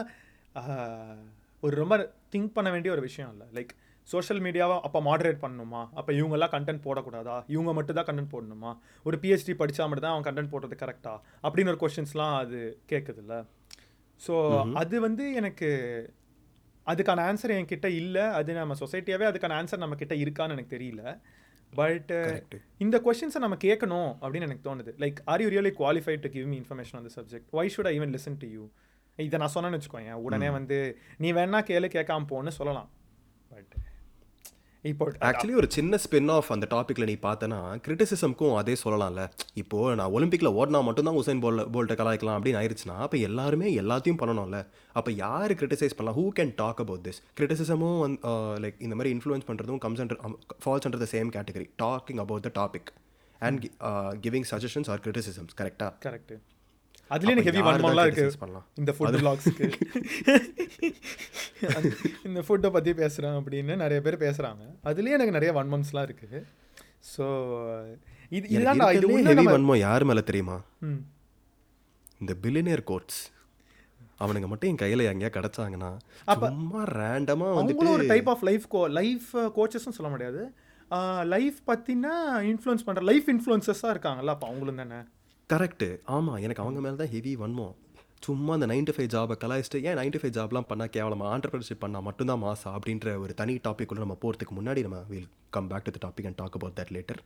ஒரு ரொம்ப திங்க் பண்ண வேண்டிய ஒரு விஷயம் இல்லை. லைக் சோஷியல் மீடியாவை அப்போ மாடரேட் பண்ணணுமா அப்போ இவங்கெல்லாம் கண்டென்ட் போடக்கூடாதா? இவங்க மட்டும் தான் கண்டென்ட் போடணுமா? ஒரு பிஹெச்டி படித்தா மட்டும் தான் அவன் கண்டென்ட் போடுறது கரெக்டா அப்படின்னு ஒரு கொஷின்ஸ்லாம் அது கேட்குதுல்ல. ஸோ அது வந்து எனக்கு அதுக்கான ஆன்சர் என்கிட்ட இல்லை. அது நம்ம சொசைட்டியாவே அதுக்கான ஆன்சர் நம்ம கிட்ட இருக்கான்னு எனக்கு தெரியல. பட். இந்த கொஷின்ஸை நம்ம கேட்கணும் அப்படின்னு எனக்கு தோணுது. Like are you really qualified to give me information on the subject why should I even listen to you இதை நான் சொன்னேன்னு வச்சுக்கோங்க உடனே வந்து நீ வேணா கேளு கேட்காம போன்னு சொல்லலாம். பட் இப்போ ஆக்சுவலி ஒரு சின்ன ஸ்பின் ஆஃப் அந்த டாப்பிக்கில் நீ பார்த்தனா கிரிட்டிசிசம்க்கும் அதே சொல்லலாம்ல. இப்போது நான் ஒலிம்பிக்கில் ஓடினா மட்டும்தான் உசைன் போல் போல்ட்டை கலாய்க்கலாம் அப்படின்னு ஆயிடுச்சுன்னா அப்போ எல்லாருமே எல்லாத்தையும் பண்ணணும்ல. அப்போ யார் கிரிட்டிசைஸ் பண்ணலாம்? Who can talk about this கிரிட்டிசிசமும் like இந்த மாதிரி இன்ஃப்ளூயன்ஸ் பண்ணுறதும் comes under falls under the same category talking about the topic and giving suggestions or criticisms கரெக்டாக கரெக்ட் அதுலயே எனக்கு ஹெவி வன்மம்லாம் இருக்கு? இந்த ஃபுட் பிளாக்ஸ்க்கு இந்த ஃபுட்டை பற்றி பேசுகிறேன் அப்படின்னு நிறைய பேர் பேசுகிறாங்க அதுலேயே எனக்கு நிறைய வன்மம்ஸ்லாம் இருக்குது ஸோ இது இதுதான்டா இது ஹெவி வன்மம் யார் மேலே தெரியுமா? இந்த பில்லினியர் கோட்ஸ் அவனுங்க மட்டும் என் கையில் எங்கேயா கிடச்சாங்கன்னா சும்மா ரேண்டமாக அவங்களும் ஒரு type of life go life கோச்சஸும் சொல்ல முடியாது. லைஃப் பற்றின இன்ஃப்ளூயன்ஸ் பண்ணுற லைஃப் இன்ஃப்ளூயன்சஸாக இருக்காங்கல்ல அப்போ அவங்களும் தானே? கரெக்டு ஆமாம் எனக்கு அவங்க மேலே தான் ஹெவி வன்மம். சும்மா அந்த நைன் டு ஃபைவ் ஜாபை கலாய்ச்சிட்டு ஏன் நைன் டு ஃபைவ் ஜாப்லாம் பண்ணால் கேவலமா? ஆண்டர்பிரினர்ஷிப் பண்ணால் மட்டும்தான் மாசா அப்படின்ற ஒரு தனி டாபிக் உள்ள நம்ம போகிறதுக்கு முன்னாடி நம்ம will come back to the topic and talk about that later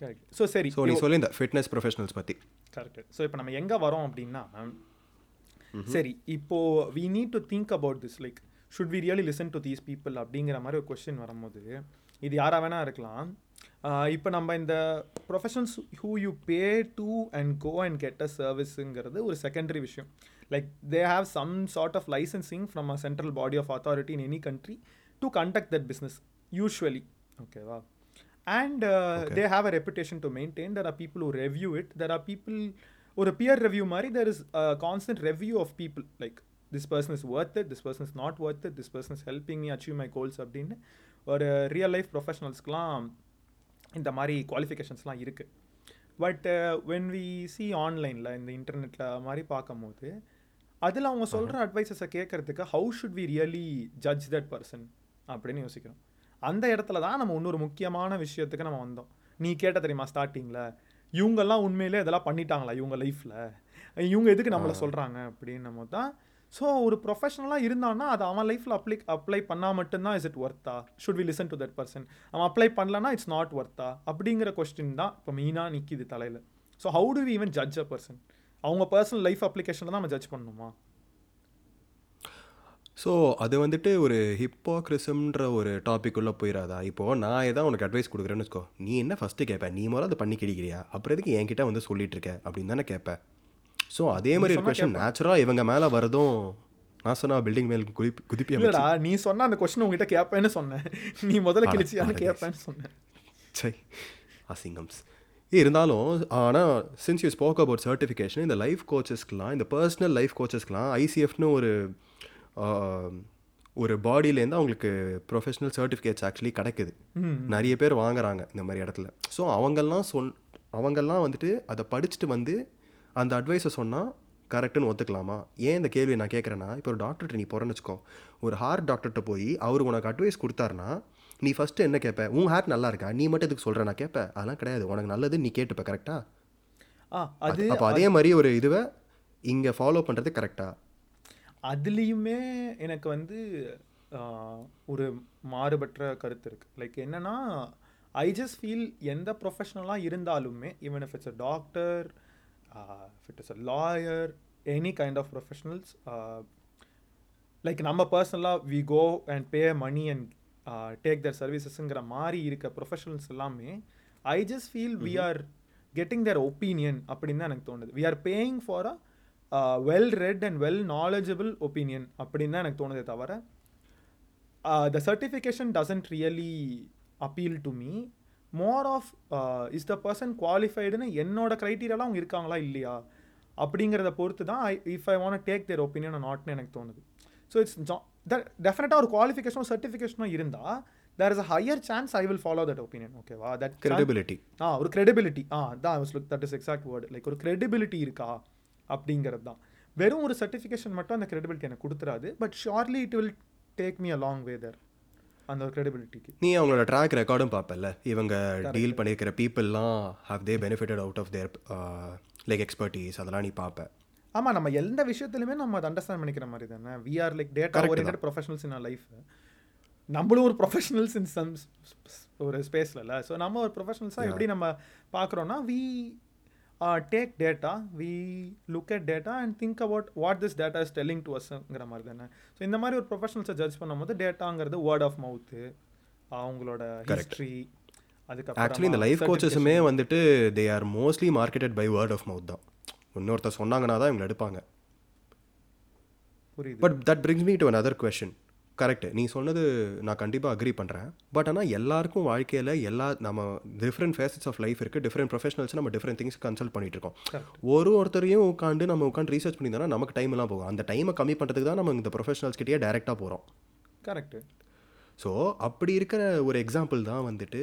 correct so சரி ஸோ நீ சொல்லி இந்த ஃபிட்னஸ் ப்ரொஃபஷனல்ஸ் பற்றி கரெக்ட் ஸோ இப்போ நம்ம எங்கே வரோம் அப்படின்னா சரி இப்போ we need to think about this like should we really listen to these people அப்படிங்கிற மாதிரி ஒரு கொஸ்டின் வரும்போது இது யாராக வேணா இருக்கலாம். இப்போ நம்ம இந்த professions who you pay to and go and get a சர்வீஸுங்கிறது ஒரு செகண்டரி விஷயம் like they have some sort of licensing from a central body of authority in any country to conduct that business usually ஓகேவா uh, have a reputation to maintain there are people who review it there are people or a peer review mari there is a constant review of people like this person is worth it this person is not worth it this person is helping me achieve my goals அப்படின்னு ஒரு real life ப்ரொஃபஷனல்ஸ்க்குலாம் இந்த மாதிரி குவாலிஃபிகேஷன்ஸ்லாம் இருக்குது but when we see ஆன்லைனில் இந்த இன்டர்நெட்டில் மாதிரி பார்க்கும்போது அதில் அவங்க சொல்கிற அட்வைசஸை கேட்குறதுக்கு how should we really judge that person அப்படின்னு யோசிக்கிறோம். அந்த இடத்துல தான் நம்ம இன்னொரு முக்கியமான விஷயத்துக்கு நம்ம வந்தோம். நீ கேட்ட தெரியுமா ஸ்டார்டிங்கில் இவங்கெல்லாம் உண்மையிலே இதெல்லாம் பண்ணிட்டாங்களா இவங்க லைஃப்பில் இவங்க எதுக்கு நம்மளை சொல்கிறாங்க அப்படின்னும் போது தான் ஸோ ஒரு ப்ரொஃபஷனலாக இருந்தான்னா அது அவன் லைஃப்பில் அப்ளை அப்ளை பண்ணால் மட்டும்தான் இஸ் இட் ஒர்த்தா should we listen to that person அவன் அப்ளை பண்ணலன்னா இட்ஸ் நாட் ஒர்த்தா அப்படிங்கிற கொஸ்டின் தான் இப்போ மெயினாக நிற்கிது தலையில். So how do we even judge a person அவங்க பர்சனல் லைஃப் அப்ளிகேஷனில் தான் நம்ம ஜட்ஜ் பண்ணணுமா? ஸோ அது வந்துட்டு ஒரு ஹிப்போக்ரிசம்ன்ற ஒரு டாபிக் உள்ளே போயிடாதா இப்போது நான் ஏதாவது உனக்கு அட்வைஸ் கொடுக்குறேன்னு வச்சுக்கோ. நீ என்ன ஃபஸ்ட்டு கேட்பேன் நீ முதல்ல அதை பண்ணி கிடைக்கிறியா அப்புறம் எதுக்கு என்கிட்ட வந்து சொல்லிட்டு இருக்க? அப்படின்னு தானே கேட்பேன் ஸோ அதே மாதிரி ஒரு கொஷின் நேச்சுரலாக இவங்க மேலே வரதும் நான் சொன்னா பில்டிங் மேல் குதிப்பி குதிப்பியா இல்லடா நீ சொன்ன அந்த கொஸ்டின் உங்ககிட்ட கேட்பேன்னு சொன்னேன். நீ முதல்ல கிழிச்சியான்னு கேட்பேன்னு சொன்னேன். சை அசிங்கம்ஸ். இருந்தாலும் ஆனால் since you spoke about certification இந்த லைஃப் கோச்சஸ்க்கெலாம் இந்த பர்சனல் லைஃப் கோச்சஸ்க்கெலாம் ஐசிஎஃப்னு ஒரு ஒரு பாடியிலேருந்து அவங்களுக்கு ப்ரொஃபஷனல் சர்டிஃபிகேட்ஸ் ஆக்சுவலி கிடைக்குது. நிறைய பேர் வாங்குறாங்க இந்த மாதிரி இடத்துல. ஸோ அவங்கெல்லாம் சொன் அவங்கெல்லாம் வந்துட்டு அதை படிச்சுட்டு வந்து அந்த அட்வைஸை சொன்னால் கரெக்டுன்னு ஒத்துக்கலாமா? ஏன் இந்த கேள்வி நான் கேட்குறேன்னா இப்போ ஒரு டாக்டர்கிட்ட நீ போகிறேன்னு வச்சுக்கோ ஒரு ஹார்ட் டாக்டர்கிட்ட போய் அவர் உனக்கு அட்வைஸ் கொடுத்தாருன்னா நீ ஃபஸ்ட்டு என்ன கேட்ப உன் ஹேர் நல்லா இருக்கா? நீ மட்டும் எதுக்கு சொல்கிற நான் கேட்பேன் அதெல்லாம் கிடையாது. உனக்கு நல்லது நீ கேட்டுப்ப கரெக்டாக ஆ? அது அப்போ அதே மாதிரி ஒரு இதுவை இங்கே ஃபாலோ பண்ணுறது கரெக்டாக அதுலேயுமே எனக்கு வந்து ஒரு மாறுபட்ட கருத்து இருக்குது லைக் என்னன்னா ஐ ஜஸ்ட் ஃபீல் எந்த ப்ரொஃபஷனலாக இருந்தாலுமே even if it's a doctor if it is a lawyer any kind of professionals like நம்ம பர்சனலாக we go and pay money and take their சர்வீசஸ்ங்கிற மாதிரி இருக்க ப்ரொஃபஷனல்ஸ் எல்லாமே I just feel we are getting their opinion அப்படின்னு தான் எனக்கு தோணுது. We are paying for a well read and well knowledgeable opinion அப்படின்னு தான் எனக்கு தோணுதே தவிர the certification doesn't really appeal to me more of is the person குவாலிஃபைடுன்னு என்னோட க்ரைட்டீரியாலாம் அவங்க இருக்காங்களா இல்லையா? அப்படிங்கிறத பொறுத்து தான் I if I want take their opinion நாட்னு எனக்கு தோணுது. ஸோ இட்ஸ் டெஃபினட்டாக ஒரு குவாலிஃபிகேஷனோ சர்டிஃபிகேஷனோ இருந்தால் there is a higher chance I will follow that opinion ஓகேவா தட் கிரெடிபிலிட்டி ஆ ஒரு credibility. ஆ அதான் look that is exact word like ஒரு credibility இருக்கா? அப்படிங்கிறது தான். வெறும் ஒரு சர்டிஃபிகேஷன் மட்டும் அந்த credibility எனக்கு கொடுத்துறாது but shortly it will take me a long way there அந்த ஒரு credibilityக்கு. நீ அவங்களோட ட்ராக் ரெக்கார்டும் பார்ப்பல இவங்க டீல் பண்ணியிருக்கிற பீப்புளெலாம் have they benefited out of their like expertise அதெல்லாம் நீ பார்ப்ப. ஆமாம் நம்ம எந்த விஷயத்துலையுமே நம்ம அதை அண்டர்ஸ்டாண்ட் பண்ணிக்கிற மாதிரி தானே? We are like data oriented professionals in life நம்மளும் ஒரு ப்ரொஃபஷனல்ஸ் இன் சம் ஒரு ஸ்பேஸ்லல ஸோ நம்ம ஒரு ப்ரொஃபஷனல்ஸாக எப்படி நம்ம பார்க்குறோன்னா we take data we look at data and think about what this data is telling to அஸ்ங்கிற மாதிரி தானே. ஸோ இந்த மாதிரி ஒரு ப்ரொஃபஷனல்ஸை ஜட்ஜ் பண்ணும்போது டேட்டாங்கிறது வேர்ட் ஆஃப் மவுத்து அவங்களோட ஹிஸ்ட்ரி ஆக்சுவலி இந்த லைஃப் கோச்சஸுமே வந்துட்டு they are mostly marketed by word of mouth தான். இன்னொருத்தர் சொன்னாங்கன்னா தான் இவங்களை எடுப்பாங்க. புரியுது. But that brings me to another question correct நீ சொன்னது நான் கண்டிப்பாக அக்ரி பண்ணுறேன் பட் ஆனால் எல்லாருக்கும் வாழ்க்கையில் எல்லா நம்ம டிஃப்ரெண்ட் ஃபேசட்ஸ் ஆஃப் லைஃப் இருக்குது டிஃப்ரெண்ட் ப்ரொஃபஷனல்ஸ் நம்ம டிஃப்ரெண்ட் திங்ஸ் கன்சல்ட் பண்ணிட்டு இருக்கோம். ஒரு ஒருத்தரையும் உட்காந்து நம்ம உட்காந்து ரீசர்ச் பண்ணியிருந்தோம்னா நமக்கு டைம் எல்லாம் போகும். அந்த டைமை கம்மி பண்ணுறதுக்கு தான் நம்ம இந்த ப்ரொஃபஷனல்ஸ் கிட்டேயே டேரெக்டாக போகிறோம் கரெக்ட் ஸோ அப்படி இருக்கிற ஒரு எக்ஸாம்பிள் தான் வந்துட்டு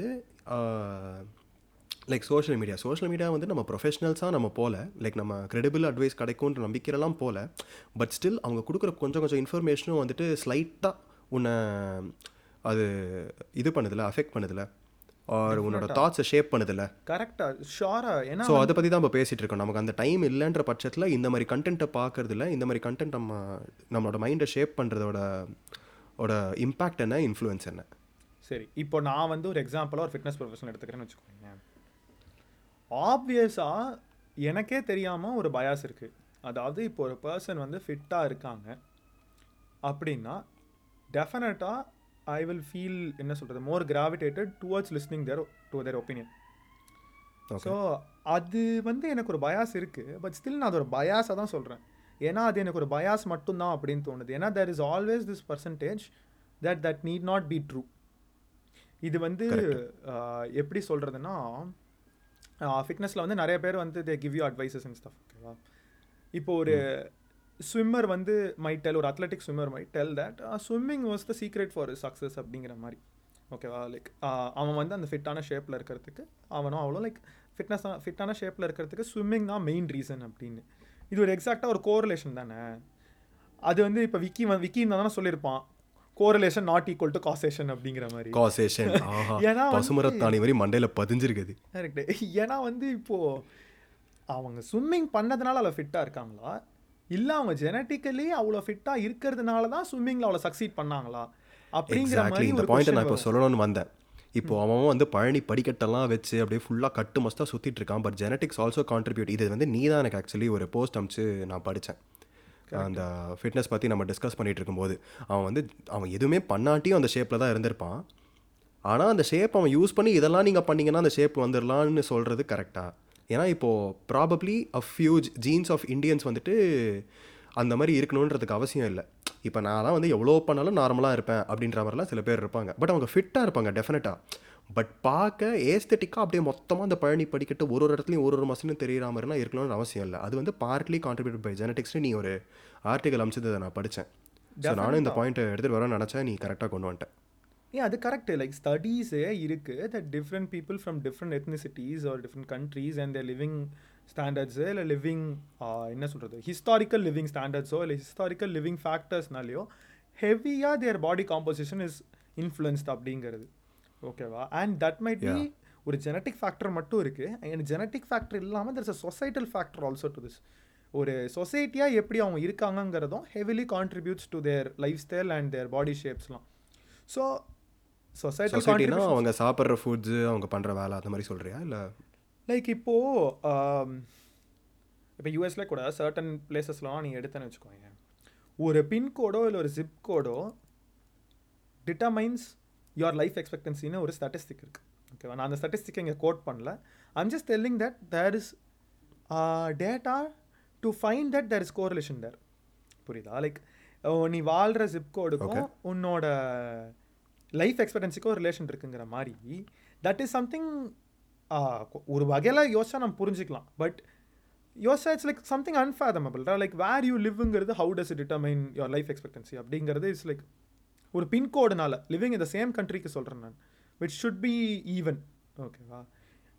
like social media social media வந்து நம்ம ப்ரொஃபஷனல்ஸாக நம்ம போல லைக் நம்ம கிரெடிபிள் அட்வைஸ் கிடைக்கும்ன்ற நம்பிக்கையெல்லாம் போல பட் ஸ்டில் அவங்க கொடுக்குற கொஞ்சம் கொஞ்சம் இன்ஃபர்மேஷனும் வந்துட்டு ஸ்லைட்டாக உன்னை அது இது பண்ணுதில்ல அஃபெக்ட் பண்ணுதில்ல ஆர் உன்னோட தாட்ஸை ஷேப் பண்ணுதில்ல கரெக்டா ஷோரா ஏன்னா ஸோ அதை பற்றி தான் இப்போ பேசிகிட்டு இருக்கோம். நமக்கு அந்த டைம் இல்லைன்ற பட்சத்தில் இந்த மாதிரி கண்டென்ட்டை பார்க்கறதுல இந்த மாதிரி கண்டென்ட் நம்ம நம்மளோட மைண்டை ஷேப் பண்ணுறதோட ஓட இம்பேக்ட் என்ன இன்ஃப்ளூயன்ஸ் என்ன? சரி. இப்போ நான் வந்து ஒரு எக்ஸாம்பிளாக ஒரு ஃபிட்னஸ் ப்ரொஃபஷனல் எடுத்துக்கிறேன்னு வச்சுக்கோங்க ஆப்வியஸாக எனக்கே தெரியாமல் ஒரு பயாஸ் இருக்குது அதாவது இப்போ ஒரு பர்சன் வந்து ஃபிட்டாக இருக்காங்க. அப்படின்னா டெஃபினட்டாக ஐ வில் ஃபீல் என்ன சொல்கிறது more gravitated towards listening their to their opinion so அது வந்து எனக்கு ஒரு பயாஸ் இருக்குது பட் ஸ்டில் நான் அது ஒரு பயாஸாக தான் சொல்கிறேன் ஏன்னா அது எனக்கு ஒரு பயாஸ் மட்டும்தான் அப்படின்னு தோணுது. ஏன்னா there is always this percentage that that need not be true இது வந்து எப்படி சொல்கிறதுனா ஃபிட்னஸில் வந்து நிறைய பேர் வந்து they give you advices and stuff ஓகேவா இப்போ ஒரு ஸ்விம்மர் வந்து மை டெல் ஒரு athletic swimmer may tell that swimming was the secret for success அப்படிங்கிற மாதிரி ஓகேவா லைக் அவன் வந்து அந்த ஃபிட்டான ஷேப்பில் இருக்கிறதுக்கு அவனும் அவ்வளோ லைக் ஃபிட்னஸ் ஃபிட்டான ஷேப்பில் இருக்கிறதுக்கு ஸ்விம்மிங் தான் மெயின் ரீசன் அப்படின்னு. இது ஒரு எக்ஸாக்டாக ஒரு கோரிலேஷன் தானே? அது வந்து இப்போ விக்கி வந்து விக்கி தானே சொல்லியிருப்பான். Correlation not equal to causation அப்படிங்கிற மாதிரி. காசேஷன் ஏன்னா பசுமரத்தாணி மாதிரி மண்டையில் பதிஞ்சிருக்குது. கரெக்டு ஏன்னா வந்து இப்போ அவங்க ஸ்விம்மிங் பண்ணதுனால அவ்வளோ ஃபிட்டாக இருக்காங்களா? இல்லை அவங்க ஜெனட்டிக்கலி அவ்வளோ ஃபிட்டாக இருக்கிறதுனால தான் ஸ்விம்மிங்கில் அவ்வளோ சக்சீட் பண்ணாங்களா? அப்படிங்கிற மாதிரி இந்த question நான் இப்போ. சொல்லணும்னு வந்தேன். இப்போ அவன் வந்து பழனி படிக்கட்டெல்லாம் வச்சு அப்படியே ஃபுல்லாக கட்டு மஸ்தாக சுற்றிட்டு இருக்கான். பட் ஜெனட்டிக்ஸ் ஆல்சோ கான்ட்ரிபியூட் இது வந்து நீ தான் எனக்கு ஆக்சுவலி ஒரு போஸ்ட் அமிச்சு நான் படித்தேன் அந்த ஃபிட்னஸ் பற்றி நம்ம டிஸ்கஸ் பண்ணிட்டு இருக்கும்போது அவன் வந்து அவன் எதுவுமே பண்ணாட்டியும் அந்த ஷேப்பில் தான் இருந்திருப்பான். ஆனால் அந்த ஷேப் அவன் யூஸ் பண்ணி இதெல்லாம் நீங்கள் பண்ணீங்கன்னா அந்த ஷேப் வந்துடலான்னு சொல்கிறது கரெக்டாக ஏன்னா இப்போது probably a few genes of Indians வந்துட்டு அந்த மாதிரி இருக்கணுன்றதுக்கு அவசியம் இல்லை. இப்போ நான்லாம் வந்து எவ்வளோ பண்ணாலும் நார்மலாக இருப்பேன் அப்படின்ற மாதிரிலாம் சில பேர் இருப்பாங்க. பட் அவங்க ஃபிட்டாக இருப்பாங்க டெஃபினட்டாக பட் பார்க்க ஏஸ்தட்டிக்காக அப்படியே மொத்தமாக அந்த பழனி படிக்கட்டு ஒரு ஒரு இடத்துலையும் ஒரு ஒரு மசனும் தெரியிற மாதிரிலாம் இருக்கணும்னு அவசியம் இல்லை. அது வந்து பார்ட்லி கான்ட்ரிபியூட் பை ஜெனடிக்ஸ்னு நீ ஒரு ஆர்டிகல் அமிச்சதை நான் படித்தேன் ஸோ நானும் இந்த பாயிண்ட்டை எடுத்துகிட்டு வரேன்னு நினச்சேன். நீ கரெக்டாக கொண்டு வந்துட்டேன் ஏன் அது கரெக்ட் லைக் ஸ்டடீஸே இருக்கு that different people from different ethnicities or different countries and their living standards இல்லை லிவிங் என்ன சொல்கிறது ஹிஸ்டாரிக்கல் லிவிங் ஸ்டாண்டர்ட்ஸோ இல்லை ஹிஸ்டாரிக்கல் லிவிங் ஃபேக்டர்ஸ்னாலேயோ ஹெவியாக their body composition is influenced அப்படிங்கிறது. ஓகேவா அண்ட் தட் மைட் பி ஒரு ஜெனட்டிக் ஃபேக்டர் மட்டும் இருக்குது அண்ட் ஜெனட்டிக் ஃபேக்டர் இல்லாமல் there's a societal factor also to this ஒரு சொசைட்டியாக எப்படி அவங்க இருக்காங்கங்கிறதும் heavily contributes to their lifestyle and their body ஷேப்ஸ்லாம் so சொசைட்டினா அவங்க சாப்பிட்ற ஃபுட்ஸு அவங்க பண்ணுற வேலை அந்த மாதிரி சொல்கிறியா இல்லை லைக் இப்போது இப்போ யூஎஸ்ல கூட சர்டன் பிளேசஸ்லாம் நீ எடுத்தேன்னு வச்சுக்கோங்க ஒரு பின்கோடோ இல்லை ஒரு ஜிப் கோடோ டிட்டர்மைன்ஸ் யுவர் லைஃப் எக்ஸ்பெக்டன்சின்னு ஒரு ஸ்டாட்டிஸ்டிக் இருக்குது ஓகேவா நான் அந்த ஸ்டாட்டிஸ்டிக் இங்கே கோட் பண்ணல. I'm just telling that there is data to find that there is correlation there புரியுதா? லைக் நீ வாழ்கிற ஜிப் கோடுக்கும் உன்னோட லைஃப் எக்ஸ்பெக்டன்சிக்கும் ரிலேஷன் இருக்குங்கிற மாதிரி தட் இஸ் சம்திங் ஒரு வகையில் யோசிச்சா நம்ம புரிஞ்சுக்கலாம். பட் யோசிச்சா it's like something unfathomable like where you லிவ்ங்கிறது how does determine your life expectancy அப்படிங்கிறது இட்ஸ் லைக் ஒரு பின்கோடுனால லிவிங் இந்த சேம் கண்ட்ரிக்கு சொல்கிறேன் நான். விச் ஷுட் பி ஈவன் ஓகேவா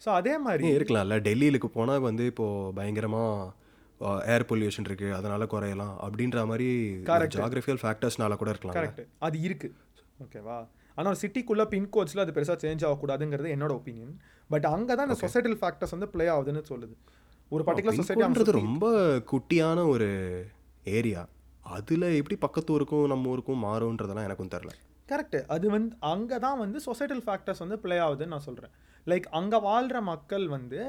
ஸோ அதே மாதிரி இருக்கலாம்ல. டெல்லியிலுக்கு போனால் வந்து இப்போது பயங்கரமாக ஏர் பொல்யூஷன் இருக்குது அதனால குறையலாம். அப்படின்ற மாதிரி ஜாகிரபியல் ஃபேக்டர்ஸ்னால கூட இருக்கலாம் கரெக்ட் அது இருக்கு. ஓகேவா ஆனால் சிட்டிக்குள்ளே பின்கோட்ஸில் அது பெருசாக சேஞ்ச் ஆகக்கூடாதுங்கிறது என்னோட ஒப்பீனியன் பட் அங்கே தான் இந்த சொசைட்டல் ஃபேக்டர்ஸ் வந்து ப்ளே ஆகுதுன்னு சொல்லுது. ஒரு பர்டிகுலர் சொசைட்டி பின்கோடுன்றது ரொம்ப குட்டியான ஒரு ஏரியா அதில் எப்படி பக்கத்து ஊருக்கும் நம்ம ஊருக்கும் மாறும்ன்றதெல்லாம் எனக்கும் தெரில கரெக்ட் அது வந்து அங்கே தான் வந்து சொசைட்டல் ஃபேக்டர்ஸ் வந்து ப்ளே ஆகுதுன்னு நான் சொல்கிறேன் லைக் அங்கே வாழ்கிற மக்கள் வந்து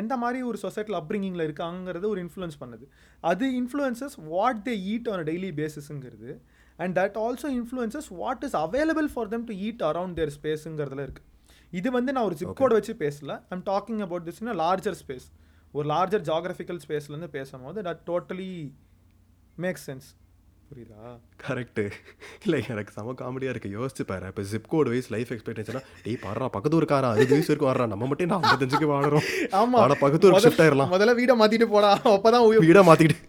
எந்த மாதிரி ஒரு சொசைட்டியில் அப்ரிங்கிங்கில் இருக்காங்கிறது ஒரு இன்ஃப்ளூயன்ஸ் பண்ணுது. அது influences what they eat on daily பேசிஸுங்கிறது and that also influences what is available for them to eat around their ஸ்பேஸுங்கிறதுல இருக்கு. இது வந்து நான் ஒரு ஜிப் கோட் வச்சு பேசல. I'm talking about this in larger space ஒரு லார்ஜர் ஜாகிரபிக்கல் ஸ்பேஸ்லேருந்து பேசும்போது தட் டோட்டலி மேக் சென்ஸ் புரியுதா? கரெக்டு இல்லை எனக்கு செம காமெடியாக இருக்குது யோசிச்சு பாரு. இப்போ ஜிப் கோட் வைஸ் லைஃப் எக்ஸ்பெக்டேஷனா டேய் பாடுறா பக்கத்து ஊருக்காரன் அறுபது வயசு இருக்கும் வர்றான் நம்ம மட்டும் நான் ஐம்பத்தஞ்சுக்கு வாடுறோம்? ஆமா. ஆனா பக்கத்து ஊருக்கு ஷிஃப்ட் ஆயிடலாம் முதல்ல வீடை மாத்திட்டு போடா. அப்பதான் உயி- வீடை மாற்றிக்கிட்டு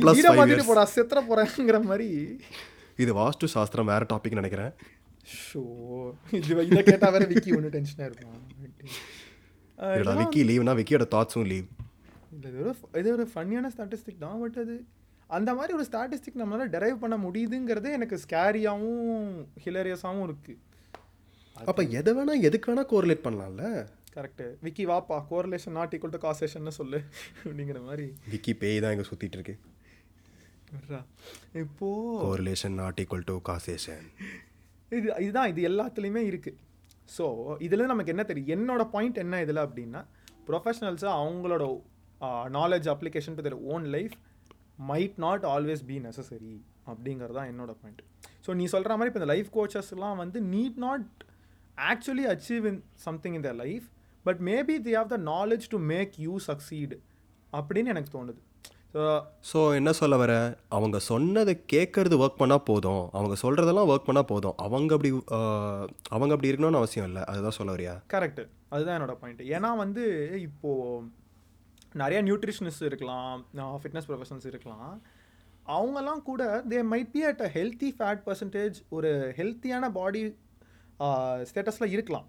ப்ளஸ் வீடை இயர்ஸ் போடா. செத்துற போறேங்கிற மாதிரி. இது வாஸ்து சாஸ்திரம் வேற டாபிக் நினைக்கிறேன். ஷோ. இது இதை கேட்டா வேற விக்கி ஒன்று டென்ஷனாக இல்லடா விக்கி லீவ்னா விக்கியோட தாட்ஸும் லீவ் இது ஒரு இது ஒரு ஃபன்னியான ஸ்டாட்டிஸ்டிக் தான் பட் அது அந்த மாதிரி ஒரு ஸ்டாட்டிஸ்டிக் நம்மளால டெரைவ் பண்ண முடியுதுங்கிறது எனக்கு ஸ்கேரியாகவும் ஹிலேரியஸாகவும் இருக்கு. அப்போ எதை வேணா எதுக்கு வேணா கோரிலேட் பண்ணலாம்ல? கரெக்டு விக்கி வாப்பா correlation not equal to causation சொல்லு. அப்படிங்கிற மாதிரி. விக்கி பேய் தான் இங்கே சுற்றிட்டு இருக்கு. இப்போ correlation not equal to causation இது இதுதான் இது எல்லாத்துலேயுமே இருக்குது ஸோ இதில் நமக்கு என்ன தெரியும்? என்னோட பாயிண்ட் என்ன இதில் அப்படின்னா ப்ரொஃபஷனல்ஸை அவங்களோட knowledge application to their own life might not always be necessary அப்படிங்கிறது தான் என்னோட பாயிண்ட் ஸோ நீ சொல்கிற மாதிரி இப்போ இந்த லைஃப் கோச்சஸ்லாம் வந்து need not actually achieve in something in the life but maybe they have the knowledge to make you succeed அப்படின்னு எனக்கு தோணுது. ஸோ ஸோ என்ன சொல்ல வர? அவங்க சொன்னதை கேட்கறது ஒர்க் பண்ணால் போதும். அவங்க சொல்கிறதெல்லாம் ஒர்க் பண்ணால் போதும். அவங்க அப்படி அவங்க அப்படி இருக்கணும்னு அவசியம் இல்லை. அதுதான் சொல்ல வரியா? கரெக்டு அதுதான் என்னோட பாயிண்ட் ஏன்னா வந்து இப்போது நிறைய நியூட்ரிஷனிஸ்ட் இருக்கலாம் ஃபிட்னஸ் ப்ரொஃபஷனல்ஸ் இருக்கலாம். அவங்கெல்லாம் கூட they might be at a healthy fat percentage ஒரு ஹெல்த்தியான பாடி ஸ்டேட்டஸில் இருக்கலாம்.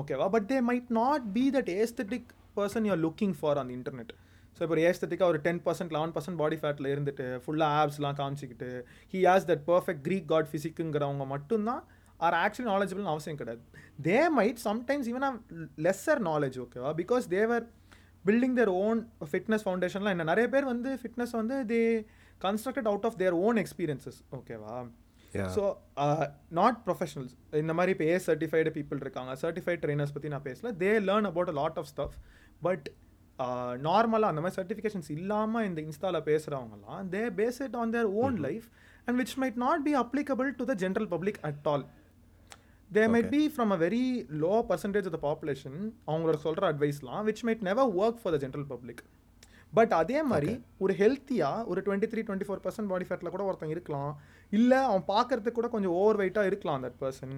ஓகேவா but they might not be that aesthetic person you're looking for அந்த இன்டர்நெட் ஸோ இப்போ ஒரு ஏஸ்தட்டிக்காக ஒரு ten percent eleven percent body ஃபேட்டில் இருந்துட்டு ஃபுல்லாக ஆப்ஸ்லாம் காமிச்சிக்கிட்டு he has that perfect Greek god ஃபிசிக்குங்கிறவங்க மட்டும்தான் ஆர் ஆக்சுவலி நாலேஜபிள்னு அவசியம் கிடையாது. They might sometimes even have lesser knowledge ஓகேவா because they're building their own fitness ஃபவுண்டேஷன்லாம் என்ன? நிறைய பேர் வந்து ஃபிட்னஸ் வந்து they constructed out of their own experiences ஓகேவா Yeah. ஸோ நாட் ப்ரொஃபஷனல்ஸ் இந்த மாதிரி இப்போ ஏ சர்டிஃபைடு பீப்புள் இருக்காங்க. சர்டிஃபைட் ட்ரைனர்ஸ் பற்றி நான் பேசல. They learn about a lot of stuff but நார்மலாக அந்த மாதிரி சர்டிஃபிகேஷன்ஸ் இல்லாமல் இந்த இன்ஸ்டாவில் பேசுகிறவங்கலாம் they base it on their own life and which might not be applicable to the general public at all they might be from a very low percentage of the population அவங்களோட சொல்கிற அட்வைஸ்லாம் which might never work for the general public but அதே மாதிரி ஒரு ஹெல்த்தியாக ஒரு twenty three twenty four percent body ஃபேட்டில் கூட ஒருத்தன் இருக்கலாம். இல்லை அவன் பார்க்கறதுக்கு கூட கொஞ்சம் ஓவர் வெயிட்டாக இருக்கலாம் தட் பர்சன்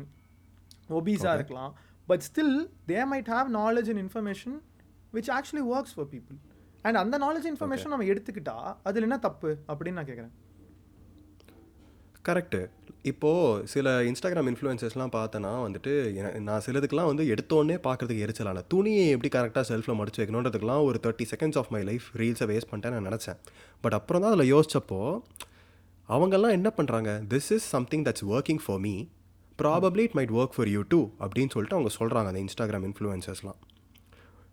ஒபீஸாக இருக்கலாம். But still they might have knowledge and information which actually works for people and அந்த நாலேஜ் இன்ஃபர்மேஷன் நம்ம எடுத்துக்கிட்டா அதில் என்ன தப்பு? அப்படின்னு நான் கேட்குறேன் கரெக்டு இப்போது சில இன்ஸ்டாகிராம் இன்ஃப்ளூயன்சஸ்லாம் பார்த்தேன்னா வந்துட்டு என- நான் சிலதுக்கெலாம் வந்து எடுத்தோடனே பார்க்குறதுக்கு எரிச்சலான துணியை எப்படி கரெக்டாக செல்ஃபில் மடிச்சு வைக்கணுன்றதுக்கெலாம் ஒரு thirty seconds of my life ரீல்ஸை waste பண்ணிட்டேன் நான் நினச்சேன். பட் அப்புறம் தான் அதில் யோசிச்சப்போ அவங்கெல்லாம் என்ன பண்ணுறாங்க this is something that's working for me probably it might work for you too அப்படின்னு சொல்லிட்டு அவங்க சொல்கிறாங்க அந்த இன்ஸ்டாகிராம் இன்ஃப்ளூயன்சஸ்லாம்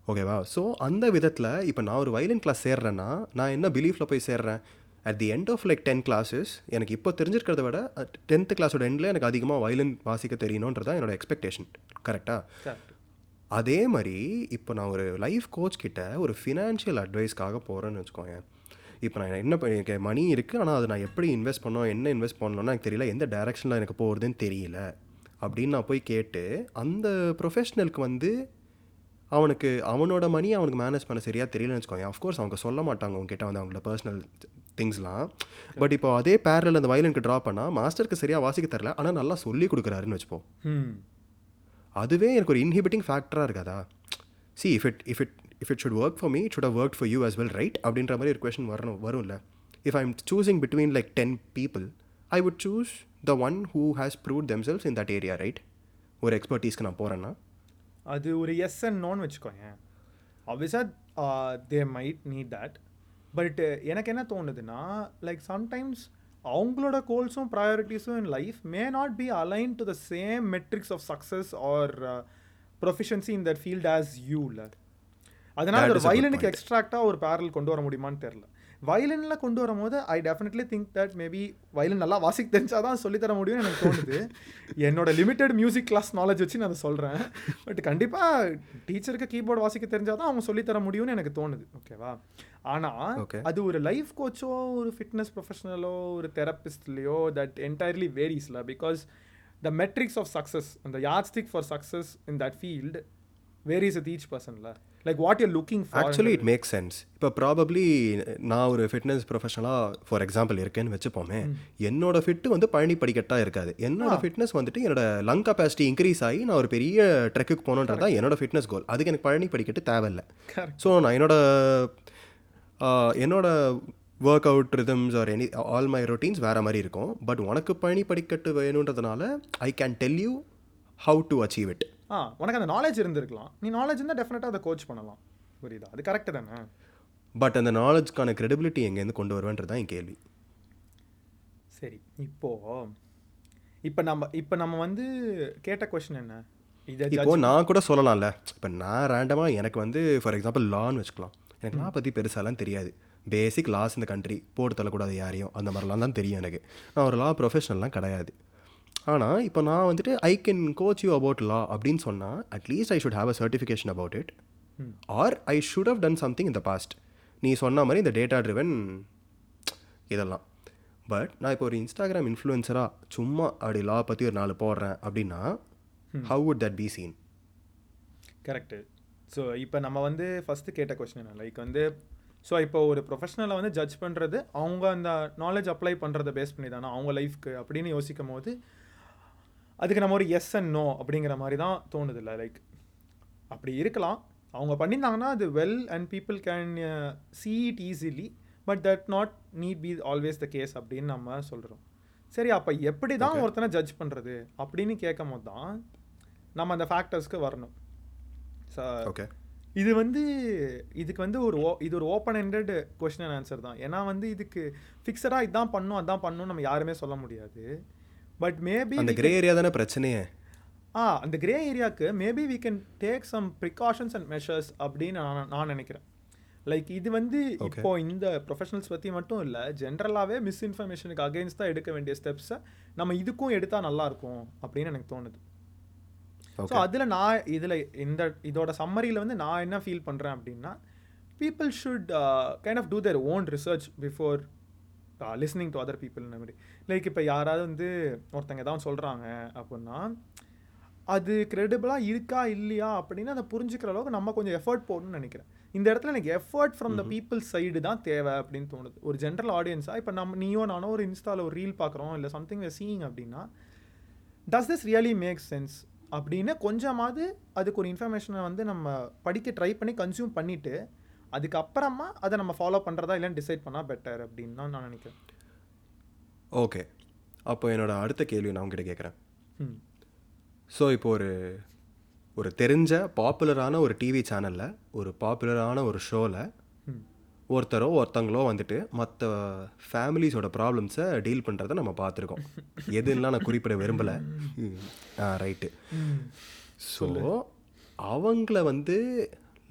ஓகேவா ஸோ அந்த விதத்தில் இப்போ நான் ஒரு வயலின் கிளாஸ் சேர்றேன்னா நான் என்ன பிலீஃபில் போய் சேர்றேன்? At the end of like ten classes எனக்கு இப்போ தெரிஞ்சிருக்கிறத விட டென்த்து கிளாஸோட எண்டில் எனக்கு அதிகமாக வயலின் வாசிக்க தெரியணுன்றதான் என்னோட எக்ஸ்பெக்டேஷன் கரெக்டாக கரெக்ட் அதே மாதிரி இப்போ நான் ஒரு லைஃப் கோச் கிட்ட ஒரு ஃபினான்ஷியல் அட்வைஸ்க்காக போகிறேன்னு வச்சுக்கோங்க இப்போ நான் என்ன எனக்கு மணி இருக்குது ஆனால் அதை நான் எப்படி இன்வெஸ்ட் பண்ணோம் என்ன இன்வெஸ்ட் பண்ணணும்னு எனக்கு தெரியல எந்த டைரெக்ஷனில் எனக்கு போகிறதுன்னு தெரியல. அப்படின்னு நான் போய் கேட்டு அந்த ப்ரொஃபஷ்னலுக்கு வந்து அவனுக்கு அவனோட மணி அவனுக்கு மேனேஜ் பண்ண சரியாக தெரியலன்னு வச்சுக்கோங்க அஃப்கோர்ஸ் அவங்க சொல்ல மாட்டாங்க உங்ககிட்ட வந்து அவங்களோட பர்சனல் திங்ஸ்லாம் பட் இப்போ அதே பேரில் அந்த வயலனுக்கு ட்ரா பண்ணால் மாஸ்டருக்கு சரியாக வாசிக்க தெரில ஆனால் நல்லா சொல்லி கொடுக்குறாருன்னு வச்சுப்போம். ம் அதுவே எனக்கு ஒரு இன்ஹிபிட்டிங் ஃபேக்டராக இருக்காதா? See if it if it if it should work for me it should have work for you as well right அப்படின்ற மாதிரி ஒரு கொஷின் வரணும் வரும்ல. If I am choosing between like ten people I would choose the one who has prove themselves in that area right ஒரு எக்ஸ்பர்டீஸ்க்கு நான் போகிறேன்னா அது ஒரு எஸ் அண்ட் நோன்னு வச்சுக்கோங்க ஆப்வியஸாக they might need that but எனக்கு என்ன தோணுதுன்னா லைக் சம்டைம்ஸ் அவங்களோட கோல்ஸும் ப்ரையாரிட்டிஸும் in life may not be align to the same metrics of success or proficiency in that field as you இல்லை அதனால ஒரு வயலனுக்கு. எக்ஸ்ட்ராக்டாக ஒரு பேரல் கொண்டு வர முடியுமான்னு தெரில வயலினில் கொண்டு வரும்போது I definitely think that maybe violin நல்லா வாசிக்க தெரிஞ்சால் தான் சொல்லித்தர முடியும்னு எனக்கு தோணுது. என்னோட லிமிட்டெட் மியூசிக் கிளாஸ் நாலேஜ் வச்சு நான் அதை சொல்கிறேன் பட் கண்டிப்பாக டீச்சருக்கு கீபோர்டு வாசிக்க தெரிஞ்சால் தான் அவங்க சொல்லித்தர முடியும்னு எனக்கு தோணுது. ஓகேவா ஆனால். அது ஒரு லைஃப் கோச்சோ ஒரு ஃபிட்னஸ் ப்ரொஃபஷனலோ ஒரு தெரபிஸ்ட்லையோ that entirely வேரிஸ்ல because the metrics of success அந்த yardstick for success in that field varies with each பர்சன்ல like what you're looking actually it make sense இப்போ ப்ராபப்ளி நான் ஒரு ஃபிட்னஸ் ப்ரொஃபஷனலாக ஃபார் எக்ஸாம்பிள் இருக்கேன்னு வச்சுப்போமே என்னோட ஃபிட்டு வந்து பழனி படிக்கட்டாக இருக்காது. என்னோட ஃபிட்னஸ் வந்துட்டு என்னோட லங் கெப்பாசிட்டி இன்க்ரீஸ் ஆகி நான் ஒரு பெரிய ட்ரெக்குக்கு போகணுன்றது தான் என்னோட ஃபிட்னஸ் கோல் அதுக்கு எனக்கு பழனி படிக்கட்டு தேவையில்லை. ஸோ நான் என்னோட என்னோட workout rhythms or any all my routines வேறு மாதிரி இருக்கும். பட் உனக்கு பழனி படிக்கட்டு வேணுன்றதுனால I can tell you how to achieve it ah உனக்கு அந்த நாலேஜ் இருந்திருக்கலாம். நீ நாலேஜ் இருந்தால் டெஃபினட்டாக அதை கோச் பண்ணலாம். புரியுதா? அது கரெக்டு தானே? பட் அந்த நாலேஜ்க்கான credibility எங்கேருந்து கொண்டு வருவேன்றது தான் என் கேள்வி. சரி இப்போ இப்போ நம்ம இப்போ நம்ம வந்து கேட்ட கொஸ்டின் என்ன? இதை இப்போ நான் கூட சொல்லலாம்ல. இப்போ நான் ரேண்டமாக எனக்கு வந்து ஃபார் எக்ஸாம்பிள் லான்னு வச்சுக்கலாம். எனக்கு லா பற்றி பெருசாலாம் தெரியாது. பேசிக் லாஸ் இந்த கண்ட்ரி போட்டு தள்ளக்கூடாது யாரையும். அந்த மாதிரிலாம் தான் தெரியும் எனக்கு. நான் ஒரு லா ப்ரொஃபஷனல்லாம் கிடையாது. ஆனால் இப்போ நான் வந்துட்டு I can coach you about law அப்படின்னு சொன்னால் at least I should have a certification about it or I should have done something இந்த பாஸ்ட் நீ சொன்ன மாதிரி இந்த டேட்டா ட்ரிவன் இதெல்லாம். பட் நான் இப்போ ஒரு இன்ஸ்டாகிராம் இன்ஃப்ளூயன்சராக சும்மா அப்படி லா பற்றி ஒரு நாலு போடுறேன் அப்படின்னா how would that be seen correct so இப்போ நம்ம வந்து ஃபஸ்ட்டு கேட்ட கொஸ்டின் என்ன? லைக் வந்து ஸோ இப்போ ஒரு ப்ரொஃபஷனலை வந்து ஜட்ஜ் பண்ணுறது அவங்க அந்த நாலேஜ் அப்ளை பண்ணுறதை பேஸ் பண்ணி தானே அவங்க லைஃப்க்கு அப்படின்னு யோசிக்கும் போது அதுக்கு நம்ம ஒரு எஸ் அண்ட் நோ அப்படிங்கிற மாதிரி தான் தோணுதில்ல. லைக் அப்படி இருக்கலாம். அவங்க பண்ணியிருந்தாங்கன்னா அது well and people can see it easily but that not need be always the case அப்படின்னு நம்ம சொல்கிறோம் சரி அப்போ எப்படி தான் ஒருத்தனை ஜட்ஜ் பண்ணுறது அப்படின்னு கேட்கும் போது தான் நம்ம அந்த ஃபேக்டர்ஸ்க்கு வரணும். ஸோ ஓகே இது வந்து இதுக்கு வந்து ஒரு ஓ இது ஒரு open ended question and answer தான். ஏன்னா வந்து இதுக்கு ஃபிக்ஸடாக இதான் பண்ணும் அதான் பண்ணும் நம்ம யாருமே சொல்ல முடியாது. பட் மேபி அந்த கிரே ஏரியா தானே பிரச்சனையே? ஆ அந்த கிரே ஏரியாவுக்கு maybe we can take some precautions and measures அப்படின்னு நான் நான் நினைக்கிறேன். லைக் இது வந்து இப்போ இந்த ப்ரொஃபஷனல்ஸ் பற்றி மட்டும் இல்லை ஜென்ரலாகவே மிஸ்இன்ஃபர்மேஷனுக்கு அகேன்ஸ்ட் தான் எடுக்க வேண்டிய ஸ்டெப்ஸை நம்ம இதுக்கும் எடுத்தால் நல்லா இருக்கும் அப்படின்னு எனக்கு தோணுது. ஸோ அதில் நான் இதில் இந்த இதோட சம்மரியில் வந்து நான் என்ன ஃபீல் பண்ணுறேன் அப்படின்னா people should kind of do their own research before listening to other people மாதிரி. லைக் இப்போ யாராவது வந்து ஒருத்தங்க ஏதாவது சொல்கிறாங்க அப்படின்னா அது கிரெடிபிளாக இருக்கா இல்லையா அப்படின்னு அதை புரிஞ்சுக்கிற அளவுக்கு நம்ம கொஞ்சம் எஃபர்ட் போடணும்னு நினைக்கிறேன். இந்த இடத்துல எனக்கு effort from the people side தான் தேவை அப்படின்னு தோணுது. ஒரு ஜென்ரல் ஆடியன்ஸாக இப்போ நம்ம நீயோ நானோ ஒரு இன்ஸ்டாவில் ஒரு ரீல் பார்க்குறோம் இல்லை சம்திங் சீயிங் அப்படின்னா does this really make sense அப்படின்னு கொஞ்சமாவது அதுக்கு ஒரு இன்ஃபர்மேஷனை வந்து நம்ம படிக்க ட்ரை பண்ணி கன்சியூம் பண்ணிவிட்டு அதுக்கப்புறமா அதை நம்ம ஃபாலோ பண்ணுறதா இல்லைன்னு டிசைட் பண்ணால் பெட்டர் அப்படின்னு தான் நான் நினைக்கிறேன். ஓகே அப்போ என்னோட அடுத்த கேள்வி நான் உங்ககிட்ட கேட்குறேன். ஸோ இப்போ ஒரு ஒரு தெரிஞ்ச பாப்புலரான ஒரு டிவி சேனலில் ஒரு பாப்புலரான ஒரு ஷோவில் ஒருத்தரோ ஒருத்தங்களோ வந்துட்டு மற்ற ஃபேமிலிஸோட ப்ராப்ளம்ஸை டீல் பண்ணுறதை நம்ம பார்த்துருக்கோம். எதுலாம் நான் குறிப்பிட விரும்பலை. ஆ ரைட்டு ஸோ அவங்கள வந்து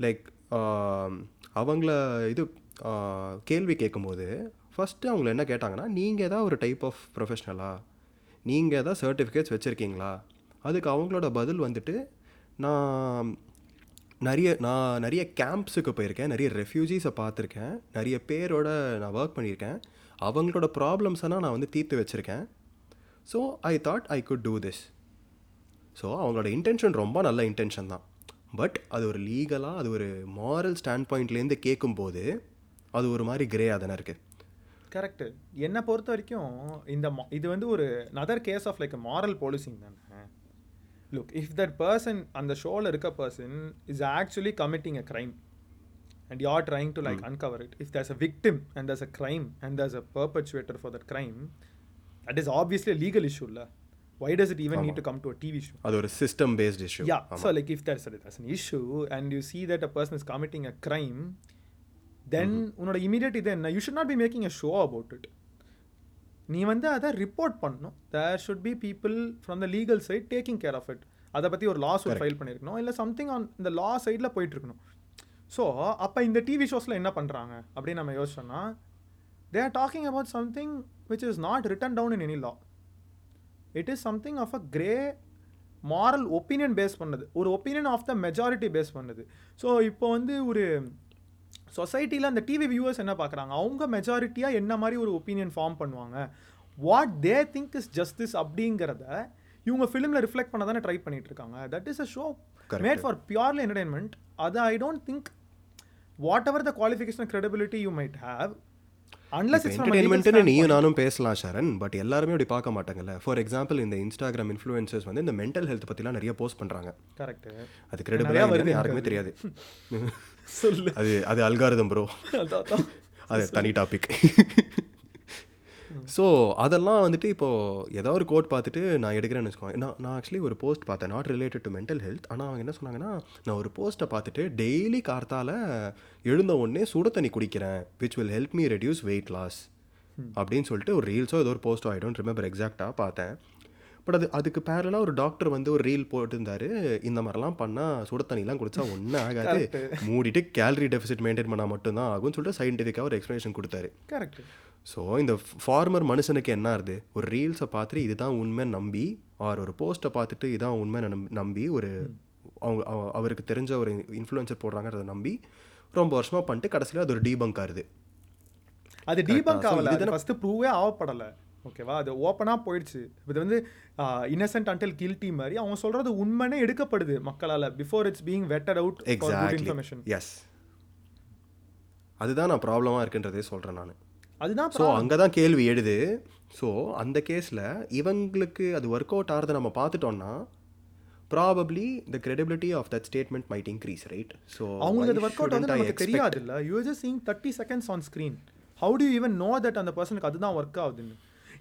லைக் அவங்கள இது கேள்வி கேட்கும்போது ஃபஸ்ட்டு அவங்கள என்ன கேட்டாங்கன்னா நீங்கள் ஏதாவது ஒரு டைப் ஆஃப் ப்ரொஃபஷ்னலா நீங்கள் ஏதாவது சர்டிஃபிகேட்ஸ் வச்சுருக்கீங்களா? அதுக்கு அவங்களோட பதில் வந்துட்டு நான் நிறைய நான் நிறைய கேம்ப்ஸுக்கு போயிருக்கேன் நிறைய ரெஃப்யூஜிஸை பார்த்துருக்கேன் நிறைய பேரோட நான் ஒர்க் பண்ணியிருக்கேன். அவங்களோட ப்ராப்ளம்ஸெல்லாம் நான் வந்து தீர்த்து வச்சுருக்கேன். So I thought I could do this so அவங்களோட இன்டென்ஷன் ரொம்ப நல்ல இன்டென்ஷன் தான். பட் அது ஒரு லீகலாக அது ஒரு மாரல் ஸ்டாண்ட் பாயிண்ட்லேருந்து கேட்கும்போது அது ஒரு மாதிரி கிரேயாக தானே இருக்குது கரெக்டு என்னை பொறுத்த வரைக்கும் இந்த இது வந்து ஒரு another case of like moral policing தானே. லுக் இஃப் தட் பர்சன் அந்த ஷோவில் இருக்க person is actually committing a crime and you are trying to like uncover it. If there's a victim and there's a crime and there's a perpetuator for that crime that is obviously a legal issue la why does it even need to come to a tv show? அது ஒரு system based issue yeah so like if there's, a, there's an issue and you see that a person is committing a crime then உன்னோட immediate இது என்ன? You should not be making a show about it. நீ வந்து அதை report பண்ணணும். There should be people from the legal side taking care of it அதை பற்றி ஒரு லாஸ் ஒரு ஃபைல் பண்ணியிருக்கணும் இல்லை சம்திங் ஆன் இந்த லா சைடில் போயிட்டு இருக்கணும். ஸோ அப்போ இந்த டிவி ஷோஸில் என்ன பண்ணுறாங்க அப்படின்னு நம்ம யோசிச்சோம்னா they are talking about something which is not written down in any law it is something of a grey moral opinion base பண்ணது. ஒரு opinion of the majority base பண்ணது. ஸோ இப்போ வந்து ஒரு சொசைட்டியில் அந்த டிவி வியூவர்ஸ் என்ன பார்க்குறாங்க? அவங்க மெஜாரிட்டியாக என்ன மாதிரி ஒரு ஒப்பீனியன் ஃபார்ம் பண்ணுவாங்க? What they think is justice அப்படிங்கிறத இவங்க ஃபிலிமில் ரிஃப்ளெக்ட் பண்ண தானே ட்ரை பண்ணிட்டு இருக்காங்க. That is a show. Made for purely entertainment அது I don't think whatever the qualification credibility you might have unless it's என்டர்டெயின்மெண்ட்னு நீயும் நானும் பேசலாம் ஷரண் பட் எல்லாருமே அப்படி பார்க்க மாட்டாங்கல்ல. ஃபார் எக்ஸாம்பிள் இந்த இன்ஸ்டாகிராம் இன்ஃப்ளூயன்சர்ஸ் வந்து இந்த மென்டல் ஹெல்த் பற்றிலாம் நிறைய போஸ்ட் பண்ணுறாங்க கரெக்ட் அது கிரெடிபிளாக வருது யாருக்குமே தெரியாது. அது அது அல்காரதம் ப்ரோ. அது தனி டாபிக் ஸோ அதெல்லாம் வந்துட்டு இப்போது ஏதோ ஒரு கோட் பார்த்துட்டு நான் எடுக்கிறேன்னு வச்சுக்கோங்க. நான் நான் ஆக்சுவலி ஒரு போஸ்ட் பார்த்தேன் not related to mental health ஆனால் அவங்க என்ன சொன்னாங்கன்னா நான் ஒரு போஸ்ட்டை பார்த்துட்டு டெய்லி கார்த்தால எழுந்த உடனே சுட தண்ணி குடிக்கிறேன். Which will help me reduce weight loss அப்படின்னு சொல்லிட்டு ஒரு ரீல்ஸோ ஏதோ ஒரு போஸ்ட்டோ ஐ டோன்ட் ரிமெம்பர் எக்ஸாக்டாக பார்த்தேன். பட் அது அதுக்கு பேரலாக ஒரு டாக்டர் வந்து ஒரு ரீல் போட்டிருந்தாரு. இந்த மாதிரிலாம் பண்ணால் சுட தண்ணிலாம் குடிச்சா ஒன்றும் ஆகாது. மூடிட்டு கேலரி டெபிசிட் மெயின்டைன் பண்ணால் மட்டும்தான் ஆகும்னு சொல்லிட்டு சயின்டிஃபிக்காக ஒரு எக்ஸ்ப்ளனேஷன் கொடுத்தாரு. கரெக்ட் ஸோ இந்த ஃபார்மர் மனுஷனுக்கு என்ன ஆகுது ஒரு ரீல்ஸை பார்த்துட்டு இதுதான் உண்மை நம்பி ஆர் ஒரு போஸ்ட்டை பார்த்துட்டு இதான் உண்மை நம்- நம்பி ஒரு அவங்க அவ- அவருக்கு தெரிஞ்ச ஒரு இன்ஃப்ளூயன்சர் போடுறாங்கிறத நம்பி ரொம்ப வருஷமாக பண்ணிட்டு கடைசியில் அது ஒரு டீபங்க் ஆகுது அது டீபங்க் ஆகல. இதுதானே- ஃபர்ஸ்ட் ப்ரூவே ஆகப்படல. ஓகேவா அது ஓப்பனாக போயிடுச்சு. இது வந்து இன்னசென்ட் அன்டில் கில்ட்டி மாதிரி அவங்க சொல்றது உண்மைனே எடுக்கப்படுது மக்களால before it's being vetted out information is அதுதான் நான் ப்ராப்ளமாக இருக்குன்றதே சொல்கிறேன் நான். அதுதான் ஸோ அங்கே தான் கேள்வி எழுது. ஸோ அந்த கேஸில் இவங்களுக்கு அது ஒர்க் அவுட் ஆகிறத நம்ம பார்த்துட்டோம்னா probably the credibility of that statement might increase right so அவங்களுக்கு அது ஒர்க் அவுட் வந்து நமக்கு தெரியாது இல்ல you just seeing thirty seconds on screen how to even know that அந்த பர்சனுக்கு அதுதான் ஒர்க் ஆகுதுன்னு?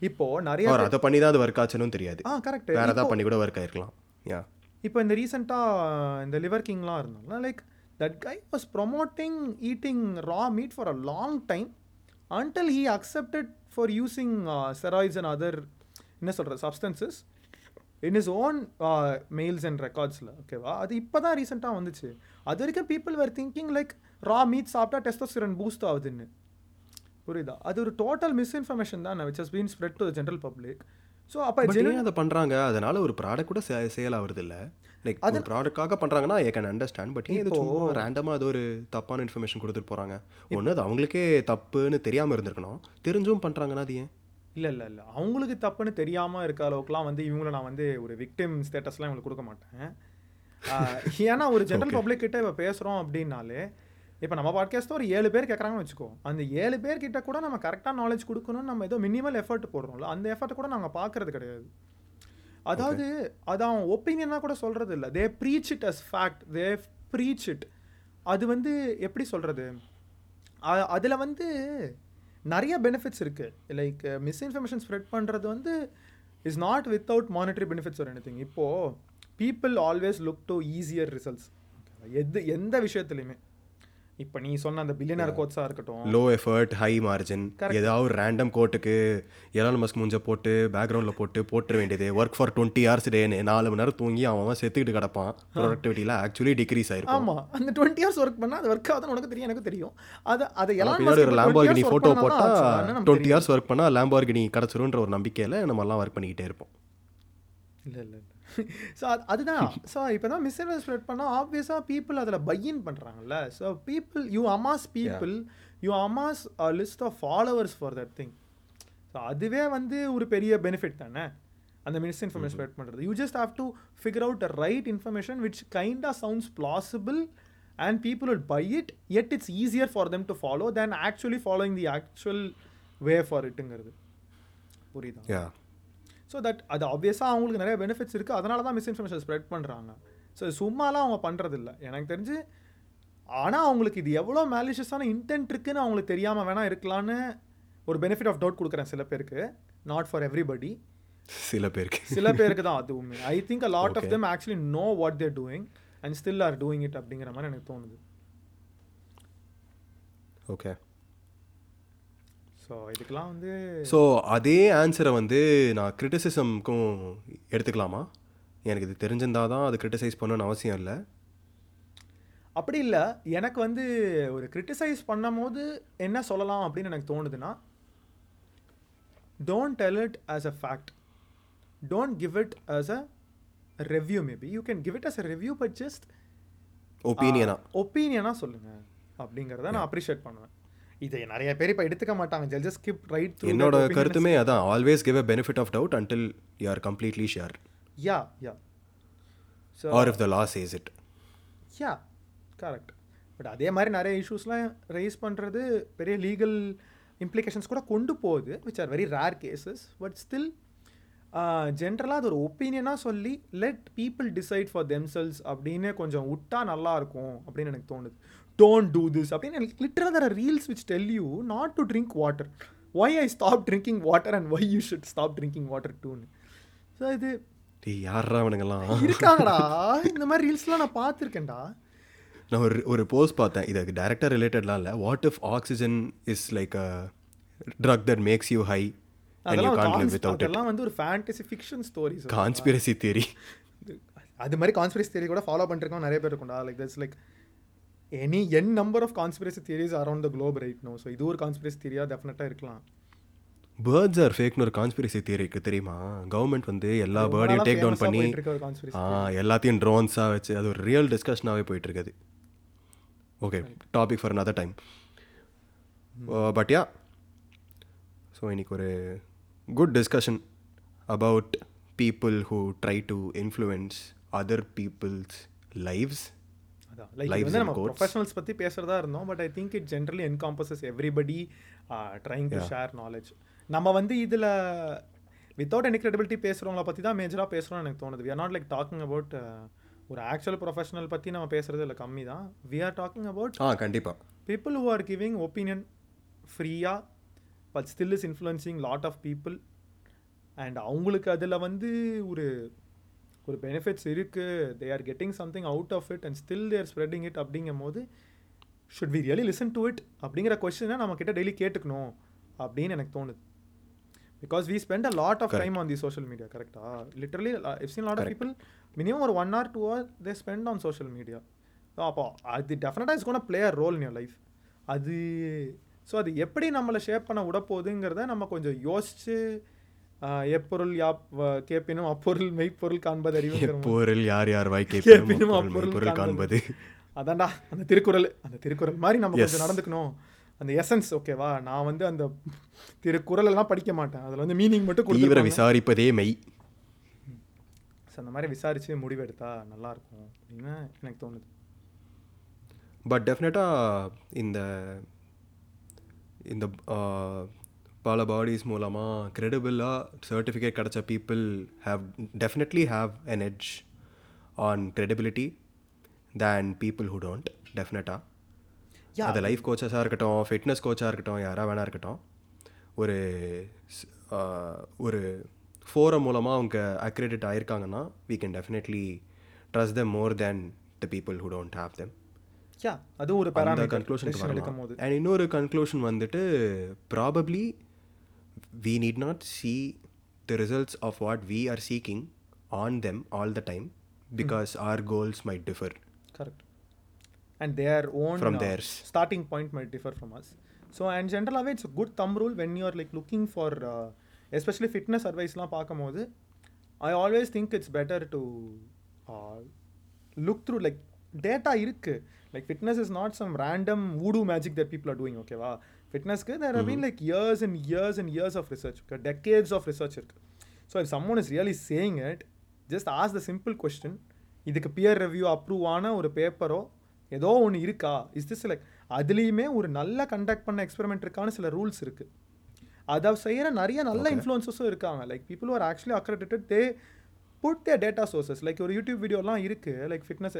இப்போ நிறைய அதை பண்ணி தான் அது ஒர்க் ஆச்சுன்னு தெரியாது. ஆ கரெக்ட் வேற ஏதாவது பண்ணி கூட ஒர்க் ஆயிருக்கலாம். யா இப்போ இந்த ரீசெண்டாக இந்த லிவர் கிங்லாம் இருந்தாங்க. Like that guy was promoting eating raw meat for a long time until he accepted for using steroids and other என்ன சொல்கிறது substances in his own mails and ரெக்கார்ட்ஸில் ஓகேவா அது இப்போ தான் ரீசெண்டாக வந்துச்சு. அது வரைக்கும் people were thinking like raw meat சாப்பிட்டா டெஸ்டோஸ்டிரன் பூஸ்ட் ஆகுதுன்னு. புரியுதா? அது ஒரு டோட்டல் மிஸ்இன்ஃபர்மேஷன் தான் which has been spread to general public so அப்போ அதை பண்ணுறாங்க அதனால ஒரு ப்ராடக்ட் கூட சேல் ஆகுறது இல்லை லைக் ஒரு ப்ராடக்டாக பண்ணுறாங்கன்னா ஐ கேன் அண்டர்ஸ்டாண்ட் பட் ஏன் இது ரேண்டமாக அது ஒரு தப்பான இன்ஃபர்மேஷன் கொடுத்துட்டு போகிறாங்க ஒன்று அது அவங்களுக்கே தப்புன்னு தெரியாமல் இருந்திருக்கணும். தெரிஞ்சும் பண்ணுறாங்கன்னா அது ஏன்? இல்லை இல்லை இல்லை. அவங்களுக்கு தப்புன்னு தெரியாமல் இருக்க அளவுக்குலாம் வந்து இவங்கள நான் வந்து ஒரு விக்டிம் ஸ்டேட்டஸ்லாம் இவங்களுக்கு கொடுக்க மாட்டேன். ஏன்னா ஒரு ஜென்ரல் பப்ளிக் கிட்ட இப்போ பேசுகிறோம் அப்படின்னாலே இப்போ நம்ம பாட்காஸ்ட் ஒரு ஏழு பேர் கேட்குறாங்கன்னு வச்சுக்கோ. அந்த ஏழு பேர் கிட்ட கூட நம்ம கரெக்டாக நாலேஜ் கொடுக்கணும்னு நம்ம ஏதோ மினிமல் எஃபர்ட் போடுறோம்ல அந்த எஃபர்ட் கூட நாங்கள் பார்க்கறது கிடையாது. அதாவது அது அவன் ஒப்பீனியனாக கூட சொல்கிறது இல்லை they preach it as fact they preach it அது வந்து எப்படி சொல்கிறது அதில் வந்து நிறைய பெனிஃபிட்ஸ் இருக்குது லைக் மிஸ்இன்ஃபர்மேஷன் ஸ்ப்ரெட் பண்ணுறது வந்து is not without monetary benefits ஒரு எனிதிங் இப்போது people always look to easier results எது எந்த விஷயத்துலையுமே. இப்போ நீ சொன்ன அந்த பில்லியனர் கோட்ஸாக இருக்கட்டும். லோ எஃபர்ட் ஹை மார்ஜின் ஏதாவது ஒரு ரேண்டம் கோட்டுக்கு எலான் மஸ்க் மூஞ்ச போட்டு பேக்ரவுண்டில் போட்டு போட்டுற வேண்டியது. ஒர்க் ஃபார் டுவெண்ட்டி ஹவர்ஸ் டேன்னு நாலு மணி நேரம் தூங்கி அவன் செத்துக்கிட்டு கிடப்பான். ப்ரொடக்டிவிட்டியில் ஆக்சுவலி டிக்ரீஸ் ஆயிருக்கும். ஆமாம் அந்த டுவெண்ட்டி ஹவர்ஸ் ஒர்க் பண்ணால் அது ஒர்க் ஆகுதுன்னு உனக்கு தெரியும் எனக்கு தெரியும். அது அதை எல்லாம் ஒரு லேம்பார்கினி ஃபோட்டோ போட்டால் டுவெண்ட்டி ஹவர்ஸ் ஒர்க் பண்ணால் லேம்பார்கினி கிடச்சிருன்ற ஒரு நம்பிக்கையில் நம்ம எல்லாம் ஒர்க் பண்ணிக்கிட்டே இருப்போம். இல்லை இல்லை. ஸோ அது அதுதான். ஸோ இப்போ தான் மிஸ்இன்வெஸ்ட் பண்ணால் ஆப்வியஸாக பீப்புள் அதில் buying பண்ணுறாங்கல்ல so people you amass people you amass list of followers for that thing so அதுவே வந்து ஒரு பெரிய பெனிஃபிட் தானே? அந்த மிஸ்இன்ஃபர்மேஷன் ஸ்ப்ரெட் பண்ணுறது you just have to figure out a right information which கைண்டாக sounds plausible and people will buy it yet it's easier for them to follow then actually following the actual way for இட்டுங்கிறது புரியுதா? So that அது ஆப்வியஸாக அவங்களுக்கு நிறைய benefits இருக்குது அதனால தான் misinformation spread பண்ணுறாங்க so சும்மாலாம் அவங்க பண்ணுறது இல்லை எனக்கு தெரிஞ்சு ஆனால் அவங்களுக்கு இது எவ்வளோ மேலிஷியஸான இன்டென்ட் இருக்குன்னு அவங்களுக்கு தெரியாமல் வேணால் இருக்கலான்னு ஒரு பெனிஃபிட் ஆஃப் டவுட் கொடுக்குறேன் சில பேருக்கு. நாட் ஃபார் எவ்ரிபடி சில பேருக்கு. சில பேருக்கு தான் அது உண்மை I think a lot of them actually know what they're doing and still are doing it அப்படிங்கிற மாதிரி எனக்கு தோணுது. ஓகே ஸோ இதுக்கெல்லாம் வந்து ஸோ அதே ஆன்சரை வந்து நான் கிரிட்டிசிசம்க்கும் எடுத்துக்கலாமா? எனக்கு இது தெரிஞ்சிருந்தா தான் அது கிரிட்டிசைஸ் பண்ணணும்னு அவசியம் இல்லை. அப்படி இல்லை. எனக்கு வந்து ஒரு கிரிட்டிசைஸ் பண்ணும்போது என்ன சொல்லலாம் அப்படின்னு எனக்கு தோணுதுன்னா don't tell it as a fact. Don't give it as a review maybe. You can give it as a review but just ஒப்பீனியனா ஒப்பீனியனாக சொல்லுங்க. அப்படிங்கிறத நான் அப்ரிஷியேட் பண்ணுவேன். இதை நிறைய பேர் இப்போ எடுத்துக்க மாட்டாங்க. ஜல் ஜஸ்ட் ஸ்கிப் ரைட் என்னோட கருத்துமே அதான். Always give a benefit of doubt until you are completely sure yeah yeah or if the law says it yeah correct but அதே மாதிரி நிறைய இஷ்யூஸ்லாம் ரைஸ் பண்ணுறது பெரிய லீகல் இம்ப்ளிகேஷன்ஸ் கூட கொண்டு போகுது which are very rare cases but still ஜென்ரலாக அது ஒரு ஒப்பீனியனாக சொல்லி let people decide for themselves அப்படின்னு கொஞ்சம் விட்டா நல்லா இருக்கும் அப்படின்னு எனக்கு தோணுது. டோன்ட் டூ திஸ் அப்படின்னு எனக்கு லிட்டராக தர reels which tell you not to drink water why I stop drinking water and why you should stop drinking water டூன்னு ஸோ இது யாரா அவனுங்கெல்லாம் இருக்காங்கடா. இந்த மாதிரி ரீல்ஸ்லாம் நான் பார்த்துருக்கேன்டா. நான் ஒரு ஒரு போஸ்ட் பார்த்தேன். இதுக்கு டேரக்டாக ரிலேட்டட்லாம் இல்லை. What if oxygen is like a drug that makes you high and you can't live it வந்து ஒரு fantasy fiction stories conspiracy theory அது மாதிரி கான்ஸ்பிரசி தியரி கூட ஃபாலோ பண்ணிருக்கோம் நிறைய பேர் இருக்கும்டா. Like that's like any N number of conspiracy theories around the globe right no so இது ஒரு கான்ஸ்பிரசி தியரியாக டெஃபினட்டாக இருக்கலாம். பேர்ட்ஸ் ஆர் ஃபேக்னு ஒரு கான்ஸ்பிரசி தியரிக்கு தெரியுமா? கவர்மெண்ட் வந்து எல்லா பேர்டையும் டேக் டவுன் பண்ணி எல்லாத்தையும் ட்ரோன்ஸாக வச்சு அது ஒரு ரியல் டிஸ்கஷனாகவே போயிட்டு இருக்குது. Okay topic for another time but yeah so இன்னைக்கு ஒரு good discussion about people who try to influence other people's lives அதான். லைக் வந்து நம்ம. ப்ரொஃபஷனல்ஸ் பற்றி பேசுகிறதா இருந்தோம் but I think it generally encompasses everybody trying to share knowledge நம்ம வந்து இதில் வித்தவுட் எனி credibility பேசுகிறவங்கள பற்றி தான் மேஜராக பேசுகிறோம்னு எனக்கு தோணுது. We are not like talking about ஒரு ஆக்சுவல் ப்ரொஃபஷனல் பற்றி நம்ம பேசுகிறது இல்லை கம்மி தான். வி ஆர் டாக்கிங் அபவுட் ஆ கண்டிப்பாக people who are giving opinion ஃப்ரீயாக but still is influencing lot of people and அவங்களுக்கு அதில் வந்து ஒரு ஒரு பெனிஃபிட்ஸ் இருக்குது they are getting something out of it and still they're spreading it அப்படிங்கும் போது should we really listen to it அப்படிங்கிற கொஸ்டினை நம்ம கிட்ட டெய்லி கேட்டுக்கணும் அப்படின்னு எனக்கு தோணுது. Because we spend a lot of time on the social media கரெக்டா literally if seen lot of people minimum ஒரு one or two hour they spend on social media அப்போ அது டெஃபினட்டாக is gonna play a role in your life அது so அது எப்படி நம்மளை shape பண்ண விட போகுதுங்கிறத நம்ம கொஞ்சம் ஆஹ், எப்பொருள் யா கேட்பினும் அப்பொருள் மெய்ப்பொருள் காண்பது அறிவுங்கிற மாதிரி. எப்போரில் யார் யார் வாய் கேட்பினும் அப்பொருள் பொருள் காண்பது. அதான்டா அந்த திருக்குறள் அந்த திருக்குறள் மாதிரி நம்ம. கொஞ்சம் நடந்துக்கணும். அந்த எசன்ஸ் ஓகேவா நான் வந்து அந்த திருக்குறள் எல்லாம் படிக்க மாட்டேன். அதில் வந்து மீனிங் மட்டும் கொடுத்து விசாரிப்பதே மெய். அந்த மாதிரி விசாரிச்சு முடிவெடுத்தா நல்லா இருக்கும் அப்படின்னு எனக்கு தோணுது. பட் டெஃபினட்டாக இந்த இந்த பல பாடிஸ் மூலமாக கிரெடிபிளாக சர்டிஃபிகேட் கிடச்ச people have definitely have an edge on credibility then people who don't டெஃபினட்டாக. அது லைஃப் கோச்சஸாக இருக்கட்டும் ஃபிட்னஸ் கோச்சாக இருக்கட்டும் யாராக வேணா இருக்கட்டும் ஒரு ஒரு ஃபோரம் மூலமாக அவங்க அக்ரெடிட் ஆயிருக்காங்கன்னா we can definitely trust them more than the people who don't have them. Yeah அது ஒரு கன்க்ளூஷன் அண்ட் இன்னொரு கன்க்ளூஷன் வந்துட்டு probably We need not see the results of what we are seeking on them all the time because our goals might differ correct and their own From theirs. Starting point might differ from us so and ஜென்ரலாகவே it's good thumb rule when you are like looking for especially fitness அட்வைஸ்லாம் பார்க்கும்போது I always think it's better to look through like data இருக்கு like fitness is not some random voodoo magic that people are doing ஓகேவா ஃபிட்னஸ்க்கு there have been like years and years and years of research decades of research இருக்கு. So if someone is really saying it just as the simple question இதுக்கு peer review approve ஆன ஒரு பேப்பரோ ஏதோ ஒன்று இருக்கா? Is this like அதுலேயுமே ஒரு நல்ல கண்டக்ட் பண்ண எக்ஸ்பெரிமெண்ட் இருக்கான்னு சில ரூல்ஸ் இருக்குது அதை செய்கிற நிறைய நல்ல இன்ஃப்ளூயன்சஸும் இருக்காங்க. Like people are actually accredited they put their data sources like ஒரு யூடியூப் வீடியோலாம் இருக்குது லைக் ஃபிட்னஸ்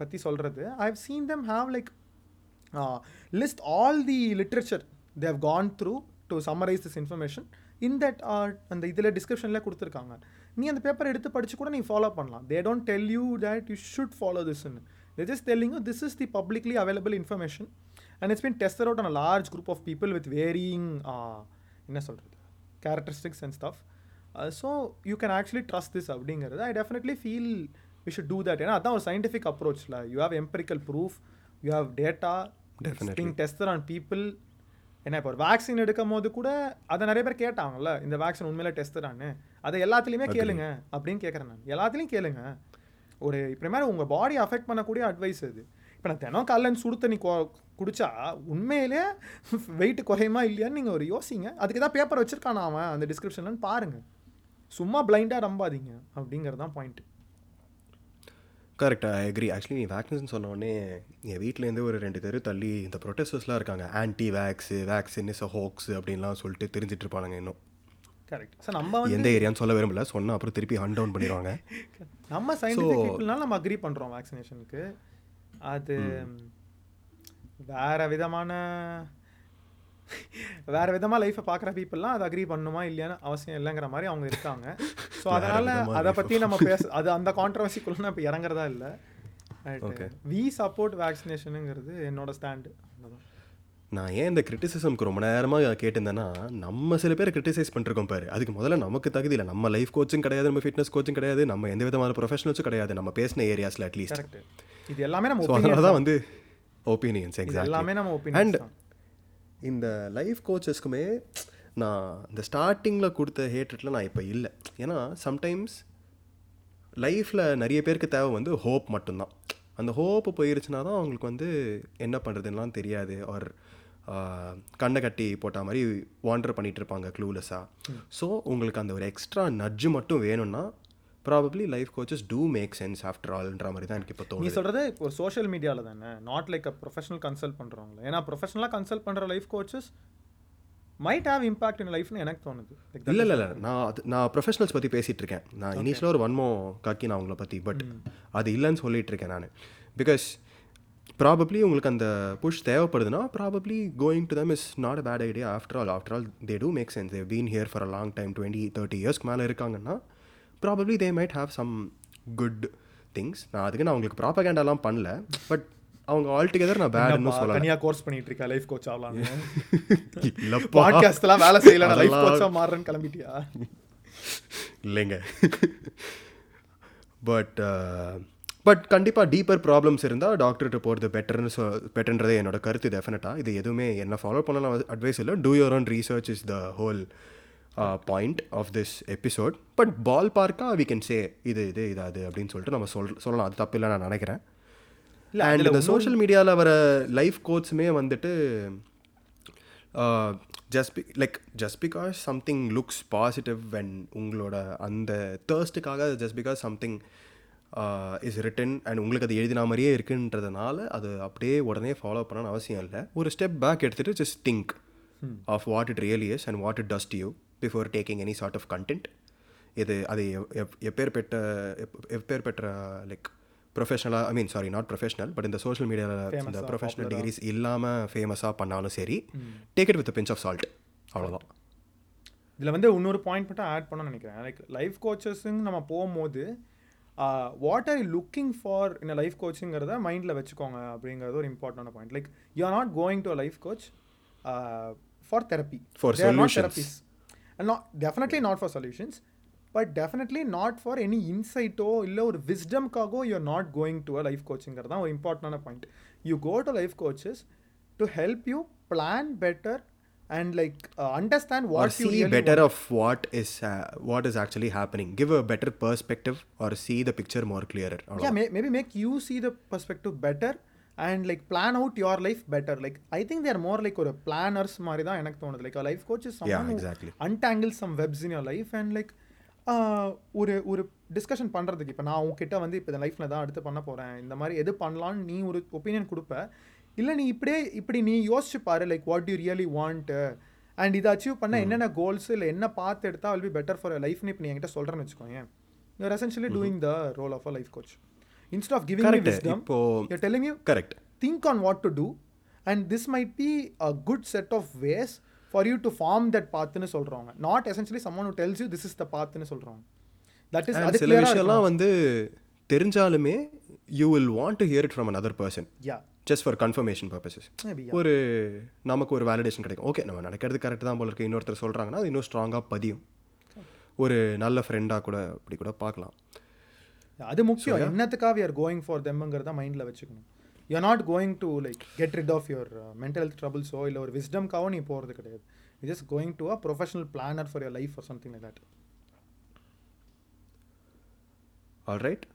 பற்றி சொல்கிறது I have seen them have like list all the literature they have gone through to summarise this information in that அந்த இதில் டிஸ்கிரிப்ஷனில் கொடுத்துருக்காங்க. நீ அந்த பேப்பர் எடுத்து படிச்சு கூட நீ ஃபாலோ பண்ணலாம். They don't tell you that you should follow திஸ்ன்னு they just telling you this is the publicly available information and it's been tested out on large group of people with varying என்ன சொல்கிறது characteristics and stuff so you can actually trust this அப்படிங்கிறது. I definitely feel we should do that ஏன்னா அதான் ஒரு scientific அப்ரோச்சில் you have empirical proof you have data. Being tested on people ஏன்னா இப்போ ஒரு vaccine எடுக்கும் போது கூட அதை நிறைய பேர் கேட்டாங்கல்ல இந்த வேக்சின் உண்மையில டெஸ்ட் தானே அதை எல்லாத்துலேயுமே கேளுங்க அப்படின்னு கேட்குறேன் நான். எல்லாத்துலேயும் கேளுங்க. ஒரு இப்போ மாதிரி உங்கள் பாடி அஃபெக்ட் பண்ணக்கூடிய அட்வைஸ் அது இப்போ நான் தினம் காலைல சுடு தண்ணி குடிச்சா உண்மையிலே வெயிட் குறையுமா இல்லையான்னு நீங்கள் ஒரு யோசிங்க. அதுக்கு ஏதாவது பேப்பர் வச்சிருக்கானா அவன் அந்த டிஸ்கிரிப்ஷன்லன்னு பாருங்க. சும்மா பிளைண்டாக நம்பாதீங்க அப்படிங்கிறது தான் point correct I agree actually நீ வேக்சின் சொன்ன உடனே என் வீட்டிலேருந்து ஒரு ரெண்டு தெரு தள்ளி இந்த ப்ரொட்டஸ்டர்ஸ்லாம் இருக்காங்க. Anti vax vaccine is hoax அப்படின்லாம் சொல்லிட்டு தெரிஞ்சிட்டு இருப்பானுங்க இன்னும். கரெக்ட் சார் நம்ம எந்த ஏரியான்னு சொல்ல விரும்பல. சொன்னால் அப்புறம் திருப்பி ஹண்ட் டவுன் பண்ணிடுவாங்க. நம்ம சயின்டிஃபிக் பீப்புள்னால நம்ம அக்ரி பண்ணுறோம் வேக்சினேஷனுக்கு அது வேற விதமான வேற விதமா லைஃப்பை பார்க்குற பீப்புளெலாம் அதை அக்ரி பண்ணுமா இல்லையான்னு அவசியம் இல்லைங்கிற மாதிரி அவங்க இருக்காங்க. ஸோ அதனால அதை பற்றி நம்ம பேச அது அந்த கான்ட்ரவர்சிக்குள்ள இப்போ இறங்குறதா இல்லை. வி சப்போர்ட் வேக்சினேஷனுங்கிறது என்னோட ஸ்டாண்டு நான் ஏன் இந்த கிரிட்டிசிசம்க்கு ரொம்ப நேரமாக கேட்டிருந்தேன்னா நம்ம சில பேரை கிரிட்டிசைஸ் பண்ணிருக்கோம் பாரு. அதுக்கு முதல்ல நமக்கு தகுதி இல்லை. நம்ம லைஃப் கோச்சும் கிடையாது நம்ம ஃபிட்னஸ் கோச்சும் கிடையாது நம்ம எந்த விதமான ப்ரொஃபஷனல்ஸும் கிடையாது. நம்ம பேசின ஏரியாஸில் அட்லீஸ்ட் கரெக்ட் இது எல்லாமே நம்ம அதனால தான். வந்து ஒப்பீனியன்ஸ் எக்ஸாக்ட் எல்லாமே நம்ம அண்ட் இந்த லைஃப் கோச்சஸ்க்குமே நான் இந்த ஸ்டார்டிங்கில் கொடுத்த ஹேட்ரட்டில் நான் இப்போ இல்லை. ஏன்னா சம்டைம்ஸ் லைஃப்பில் நிறைய பேருக்கு தேவை வந்து ஹோப் மட்டும்தான். அந்த ஹோப்பு போயிருச்சுனா தான் அவங்களுக்கு வந்து என்ன பண்ணுறதுலாம் தெரியாது. ஆர் கண்ணை கட்டி போட்ட மாதிரி வாண்டர் பண்ணிட்டு இருப்பாங்க க்ளூலெஸ்ஸாக ஸோ உங்களுக்கு அந்த ஒரு எக்ஸ்ட்ரா நட்ஜு மட்டும் வேணும்னா probably life coaches do make sense after ஆல்ன்ற மாதிரி தான் எனக்கு இப்போ நீ தோணுது. சொல்றது இப்போ சோஷியல் மீடியாவில் தானே? Not like a professional consult பண்ணுறவங்கள ஏன்னா ப்ரொஃபஷனலாக கன்சல்ட் பண்ணுற life coaches might have impact in லைஃப்னு எனக்கு தோணுது. இல்லை இல்லை இல்லை. நான் அது நான் ப்ரொஃபஷனல்ஸ் பற்றி பேசிகிட்டு இருக்கேன். நான் இனிஷியலாக ஒரு வன்மோ காக்கி நான் அவங்கள பற்றி பட் அது இல்லைன்னு சொல்லிட்டு இருக்கேன் நான். பிகாஸ் ப்ராபப்ளி உங்களுக்கு அந்த push தேவைப்படுதுன்னா probably going to them is not a bad idea after all after all they do make sense they've been here for a long time twenty thirty இயர்ஸ்க்கு மேலே இருக்காங்கன்னா probably they might have some good things நான் அதுக்கு நான் உங்களுக்கு ப்ராப்பகேண்டாலாம் பண்ணல but அவங்க all together நான் பேட்னு என்னப்பா, சொல்லலாம் தனியா கோர்ஸ் பண்ணிட்டு இருக்கா லைஃப் கோச் ஆகலாம் இல்லப்பா பாட்காஸ்ட்லாம் வேலை செய்யல லைஃப் அதெல்லாம் கோச்சா மாறுறேன்னு கிளம்பிட்டியா? இல்லைங்க. பட் பட் கண்டிப்பாக டீப்பர் ப்ராப்ளம்ஸ் இருந்தால் டாக்டர்கிட்ட போகிறது பெட்டர்னு சொ பெட்டர்ன்றதே என்னோட கருத்து டெஃபினட்டாக இது எதுவுமே என்ன ஃபாலோ பண்ணலாம் அட்வைஸ் இல்லை. Do your own research is the whole point of this episode but பால் பார்க்காக வி கேன் சே இது இது இது அது அப்படின்னு சொல்லிட்டு நம்ம சொல் சொல்லலாம். அது தப்பு இல்லை நான் நினைக்கிறேன். அண்ட் இந்த சோஷியல் மீடியாவில் வர லைஃப் கோட்ஸுமே வந்துட்டு just be like just because something looks positive when உங்களோட அந்த தேர்ஸ்ட்டுக்காக just because something is written and உங்களுக்கு அது எழுதின மாதிரியே இருக்குன்றதுனால அது அப்படியே உடனே ஃபாலோ பண்ணணும்னு அவசியம் இல்லை. ஒரு ஸ்டெப் பேக் எடுத்துகிட்டு just think of what it really is and what it does you before taking any sort of content இது அது எப்- எப்- எப்பேற்பட்ட எப்- எப்பேற்பட்ட லைக் ப்ரொஃபஷனலாக I mean sorry not professional but இந்த சோஷியல் மீடியாவில் இந்த ப்ரொஃபஷனல். டிகிரிஸ் இல்லாமல் ஃபேமஸாக பண்ணாலும் சரி take it with pinch of salt அவ்வளோதான் இதுல வந்து இன்னொரு பாயிண்ட் மட்டும் ஆட் பண்ண நினைக்கிறேன். லைக் லைஃப் கோச்சஸ்ன்னு நம்ம போகும்போது வாட் ஆர் லுக்கிங் ஃபார் இந்த லைஃப் கோச்சுங்கிறத மைண்டில் வச்சுக்கோங்க அப்படிங்கிறது ஒரு important point like you are not going to life coach for therapy For solutions. Not definitely not for solutions but definitely not for any இன்சைட்டோ இல்லை ஒரு விஸ்டம்காகவோ you are not going to a life கோச்சிங்கிறது தான் ஒரு இம்பார்ட்டன்டான point you go to life coaches to help you plan better and like understand or what you see better of what is uh, what is actually happening give a better perspective or see the picture more clearer yeah அவ்வளவுதான். may, maybe make you see the perspective better and like plan out your life better. Like i think they are more like ஒரு planners மாதிரி தான் எனக்கு தோணுது. Like a life coach is someone Yeah, who exactly. untangle some webs in your life and like ஆஹ், ஒரு ஒரு discussion பண்ணுறதுக்கு இப்போ நான் உங்ககிட்ட வந்து இப்போ இந்த லைஃப்பில் தான் அடுத்து பண்ண போகிறேன் இந்த மாதிரி எது பண்ணலான்னு நீ ஒரு ஒப்பீனியன் கொடுப்ப. இல்லை நீ இப்படியே இப்படி நீ யோசிச்சு பாரு. Like what you really want and இதை அச்சீவ் பண்ண என்னென்ன கோல்ஸ் இல்லை என்ன பார்த்து எடுத்தால் will be பெட்டர் ஃபார் லைஃப்னு இப்போ நீ என்கிட்ட சொல்கிறேன்னு வச்சுக்கோங்க you're essentially doing the role of a life coach instead of giving wisdom இப்போ you're telling you correct. think on what to do and this might be a good set of ways for you to form that pathன்னு சொல்றவங்க not essentially someone who tells you this is the pathன்னு சொல்றவங்க that is And அது சில விஷயம்லாம். வந்து தெரிஞ்சாலுமே you will want to hear it from another person yeah. Just for confirmation purposes. ஒரு நமக்கு ஒரு validation கிடைக்கும். ஓகே நம்ம நடக்கிறது கரெக்ட் தான் போல இருக்கு. இன்னொருத்தர் சொல்கிறாங்கன்னா அது இன்னும் ஸ்ட்ராங்காக பதியும். ஒரு நல்ல ஃப்ரெண்டாக கூட அப்படி கூட பார்க்கலாம். அது முக்கியம். என்னத்துக்காக are going for themங்கிறத மைண்டில் வச்சுக்கணும். You not going to like get rid of your mental health ட்ரபிள்ஸோ இல்லை ஒரு விஸ்டம்காவோ நீ போகிறது கிடையாது. You just going to a professional planner for your life or something like that all right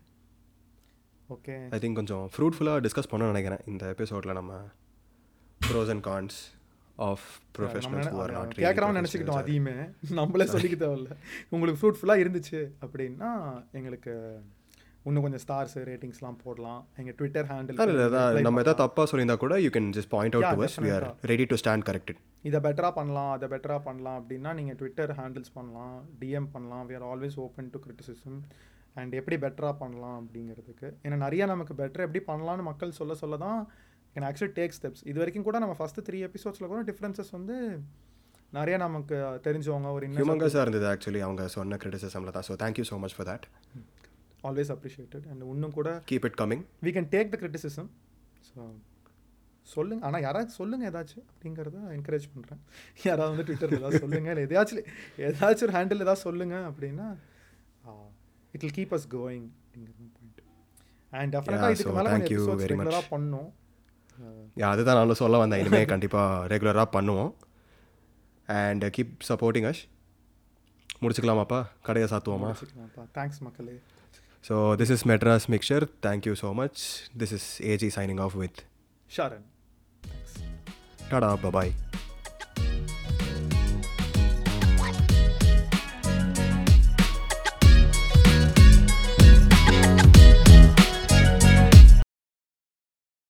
okay I think கொஞ்சம் ஃப்ரூட்ஃபுல்லாக டிஸ்கஸ் பண்ண நினைக்கிறேன். இந்த எபிசோடில் நம்ம pros and cons of professionals கேட்குறவன் நினச்சிக்கிட்டோம். அதையுமே. நம்மளே சொல்லிக்க தேவையில்ல. உங்களுக்கு ஃப்ரூட்ஃபுல்லாக இருந்துச்சு அப்படின்னா எங்களுக்கு இன்னும் கொஞ்சம் ஸ்டார்ஸ் ரேட்டிங்ஸ்லாம் போடலாம். எங்கள் ட்விட்டர் ஹேண்டில் நம்ம எதாவது தப்பாக சொல்லியிருந்தா கூட you can just point out to us we are. Ready to stand corrected இதை பெட்டராக பண்ணலாம் அதை பெட்டராக பண்ணலாம் அப்படின்னா நீங்கள் ட்விட்டர் ஹேண்டில்ஸ் பண்ணலாம் டிஎம் பண்ணலாம். We are always open to criticism. And எப்படி பெட்டராக பண்ணலாம் அப்படிங்கிறதுக்கு. ஏன்னா நிறைய நமக்கு பெட்டர் எப்படி பண்ணலாம்னு மக்கள் சொல்ல சொல்ல தான் கேன் ஆக்சுவலி டேக் ஸ்டெப்ஸ் இது வரைக்கும் கூட நம்ம ஃபஸ்ட்டு த்ரீ எபிசோட்ஸில் கூட டிஃப்ரென்சஸ் வந்து நிறைய நமக்கு தெரிஞ்சவங்க ஒரு இன்னும் இருந்தது ஆக்சுவலி அவங்க சொன்ன கிரிட்டிசிசமில் தான். So thank you so much for that always appreciated and இன்னும் கூட keep it coming we can take the criticism. So சொல்லுங்க. ஆனால் யாராவது சொல்லுங்க ஏதாச்சும் அப்படிங்கிறத என்கரேஜ் பண்ணுறேன் யாராவது வந்து ட்விட்டரில் ஏதாவது சொல்லுங்க. இல்லை எதாச்சும் ஏதாச்சும் ஒரு ஹேண்டில் ஏதாவது சொல்லுங்க அப்படின்னா it will keep us going அப்படிங்கிறது பாயிண்ட் அண்ட் டெஃபினட்டாக இதுக்கு மேலே. ரெகுலராக பண்ணோம். அதுதான் நானும் சொல்ல வந்தேன். இனிமேல் கண்டிப்பாக ரெகுலராக பண்ணுவோம். அண்ட் கீப் சப்போர்ட்டிங் அஷ் முடிச்சுக்கலாமாப்பா? கடையை சாத்துவோமா? தேங்க்ஸ் மக்களே. So this is Metras Mixture. Thank you so much. This is AG signing off with Sharon. Thanks. Ta-da. Bye-bye.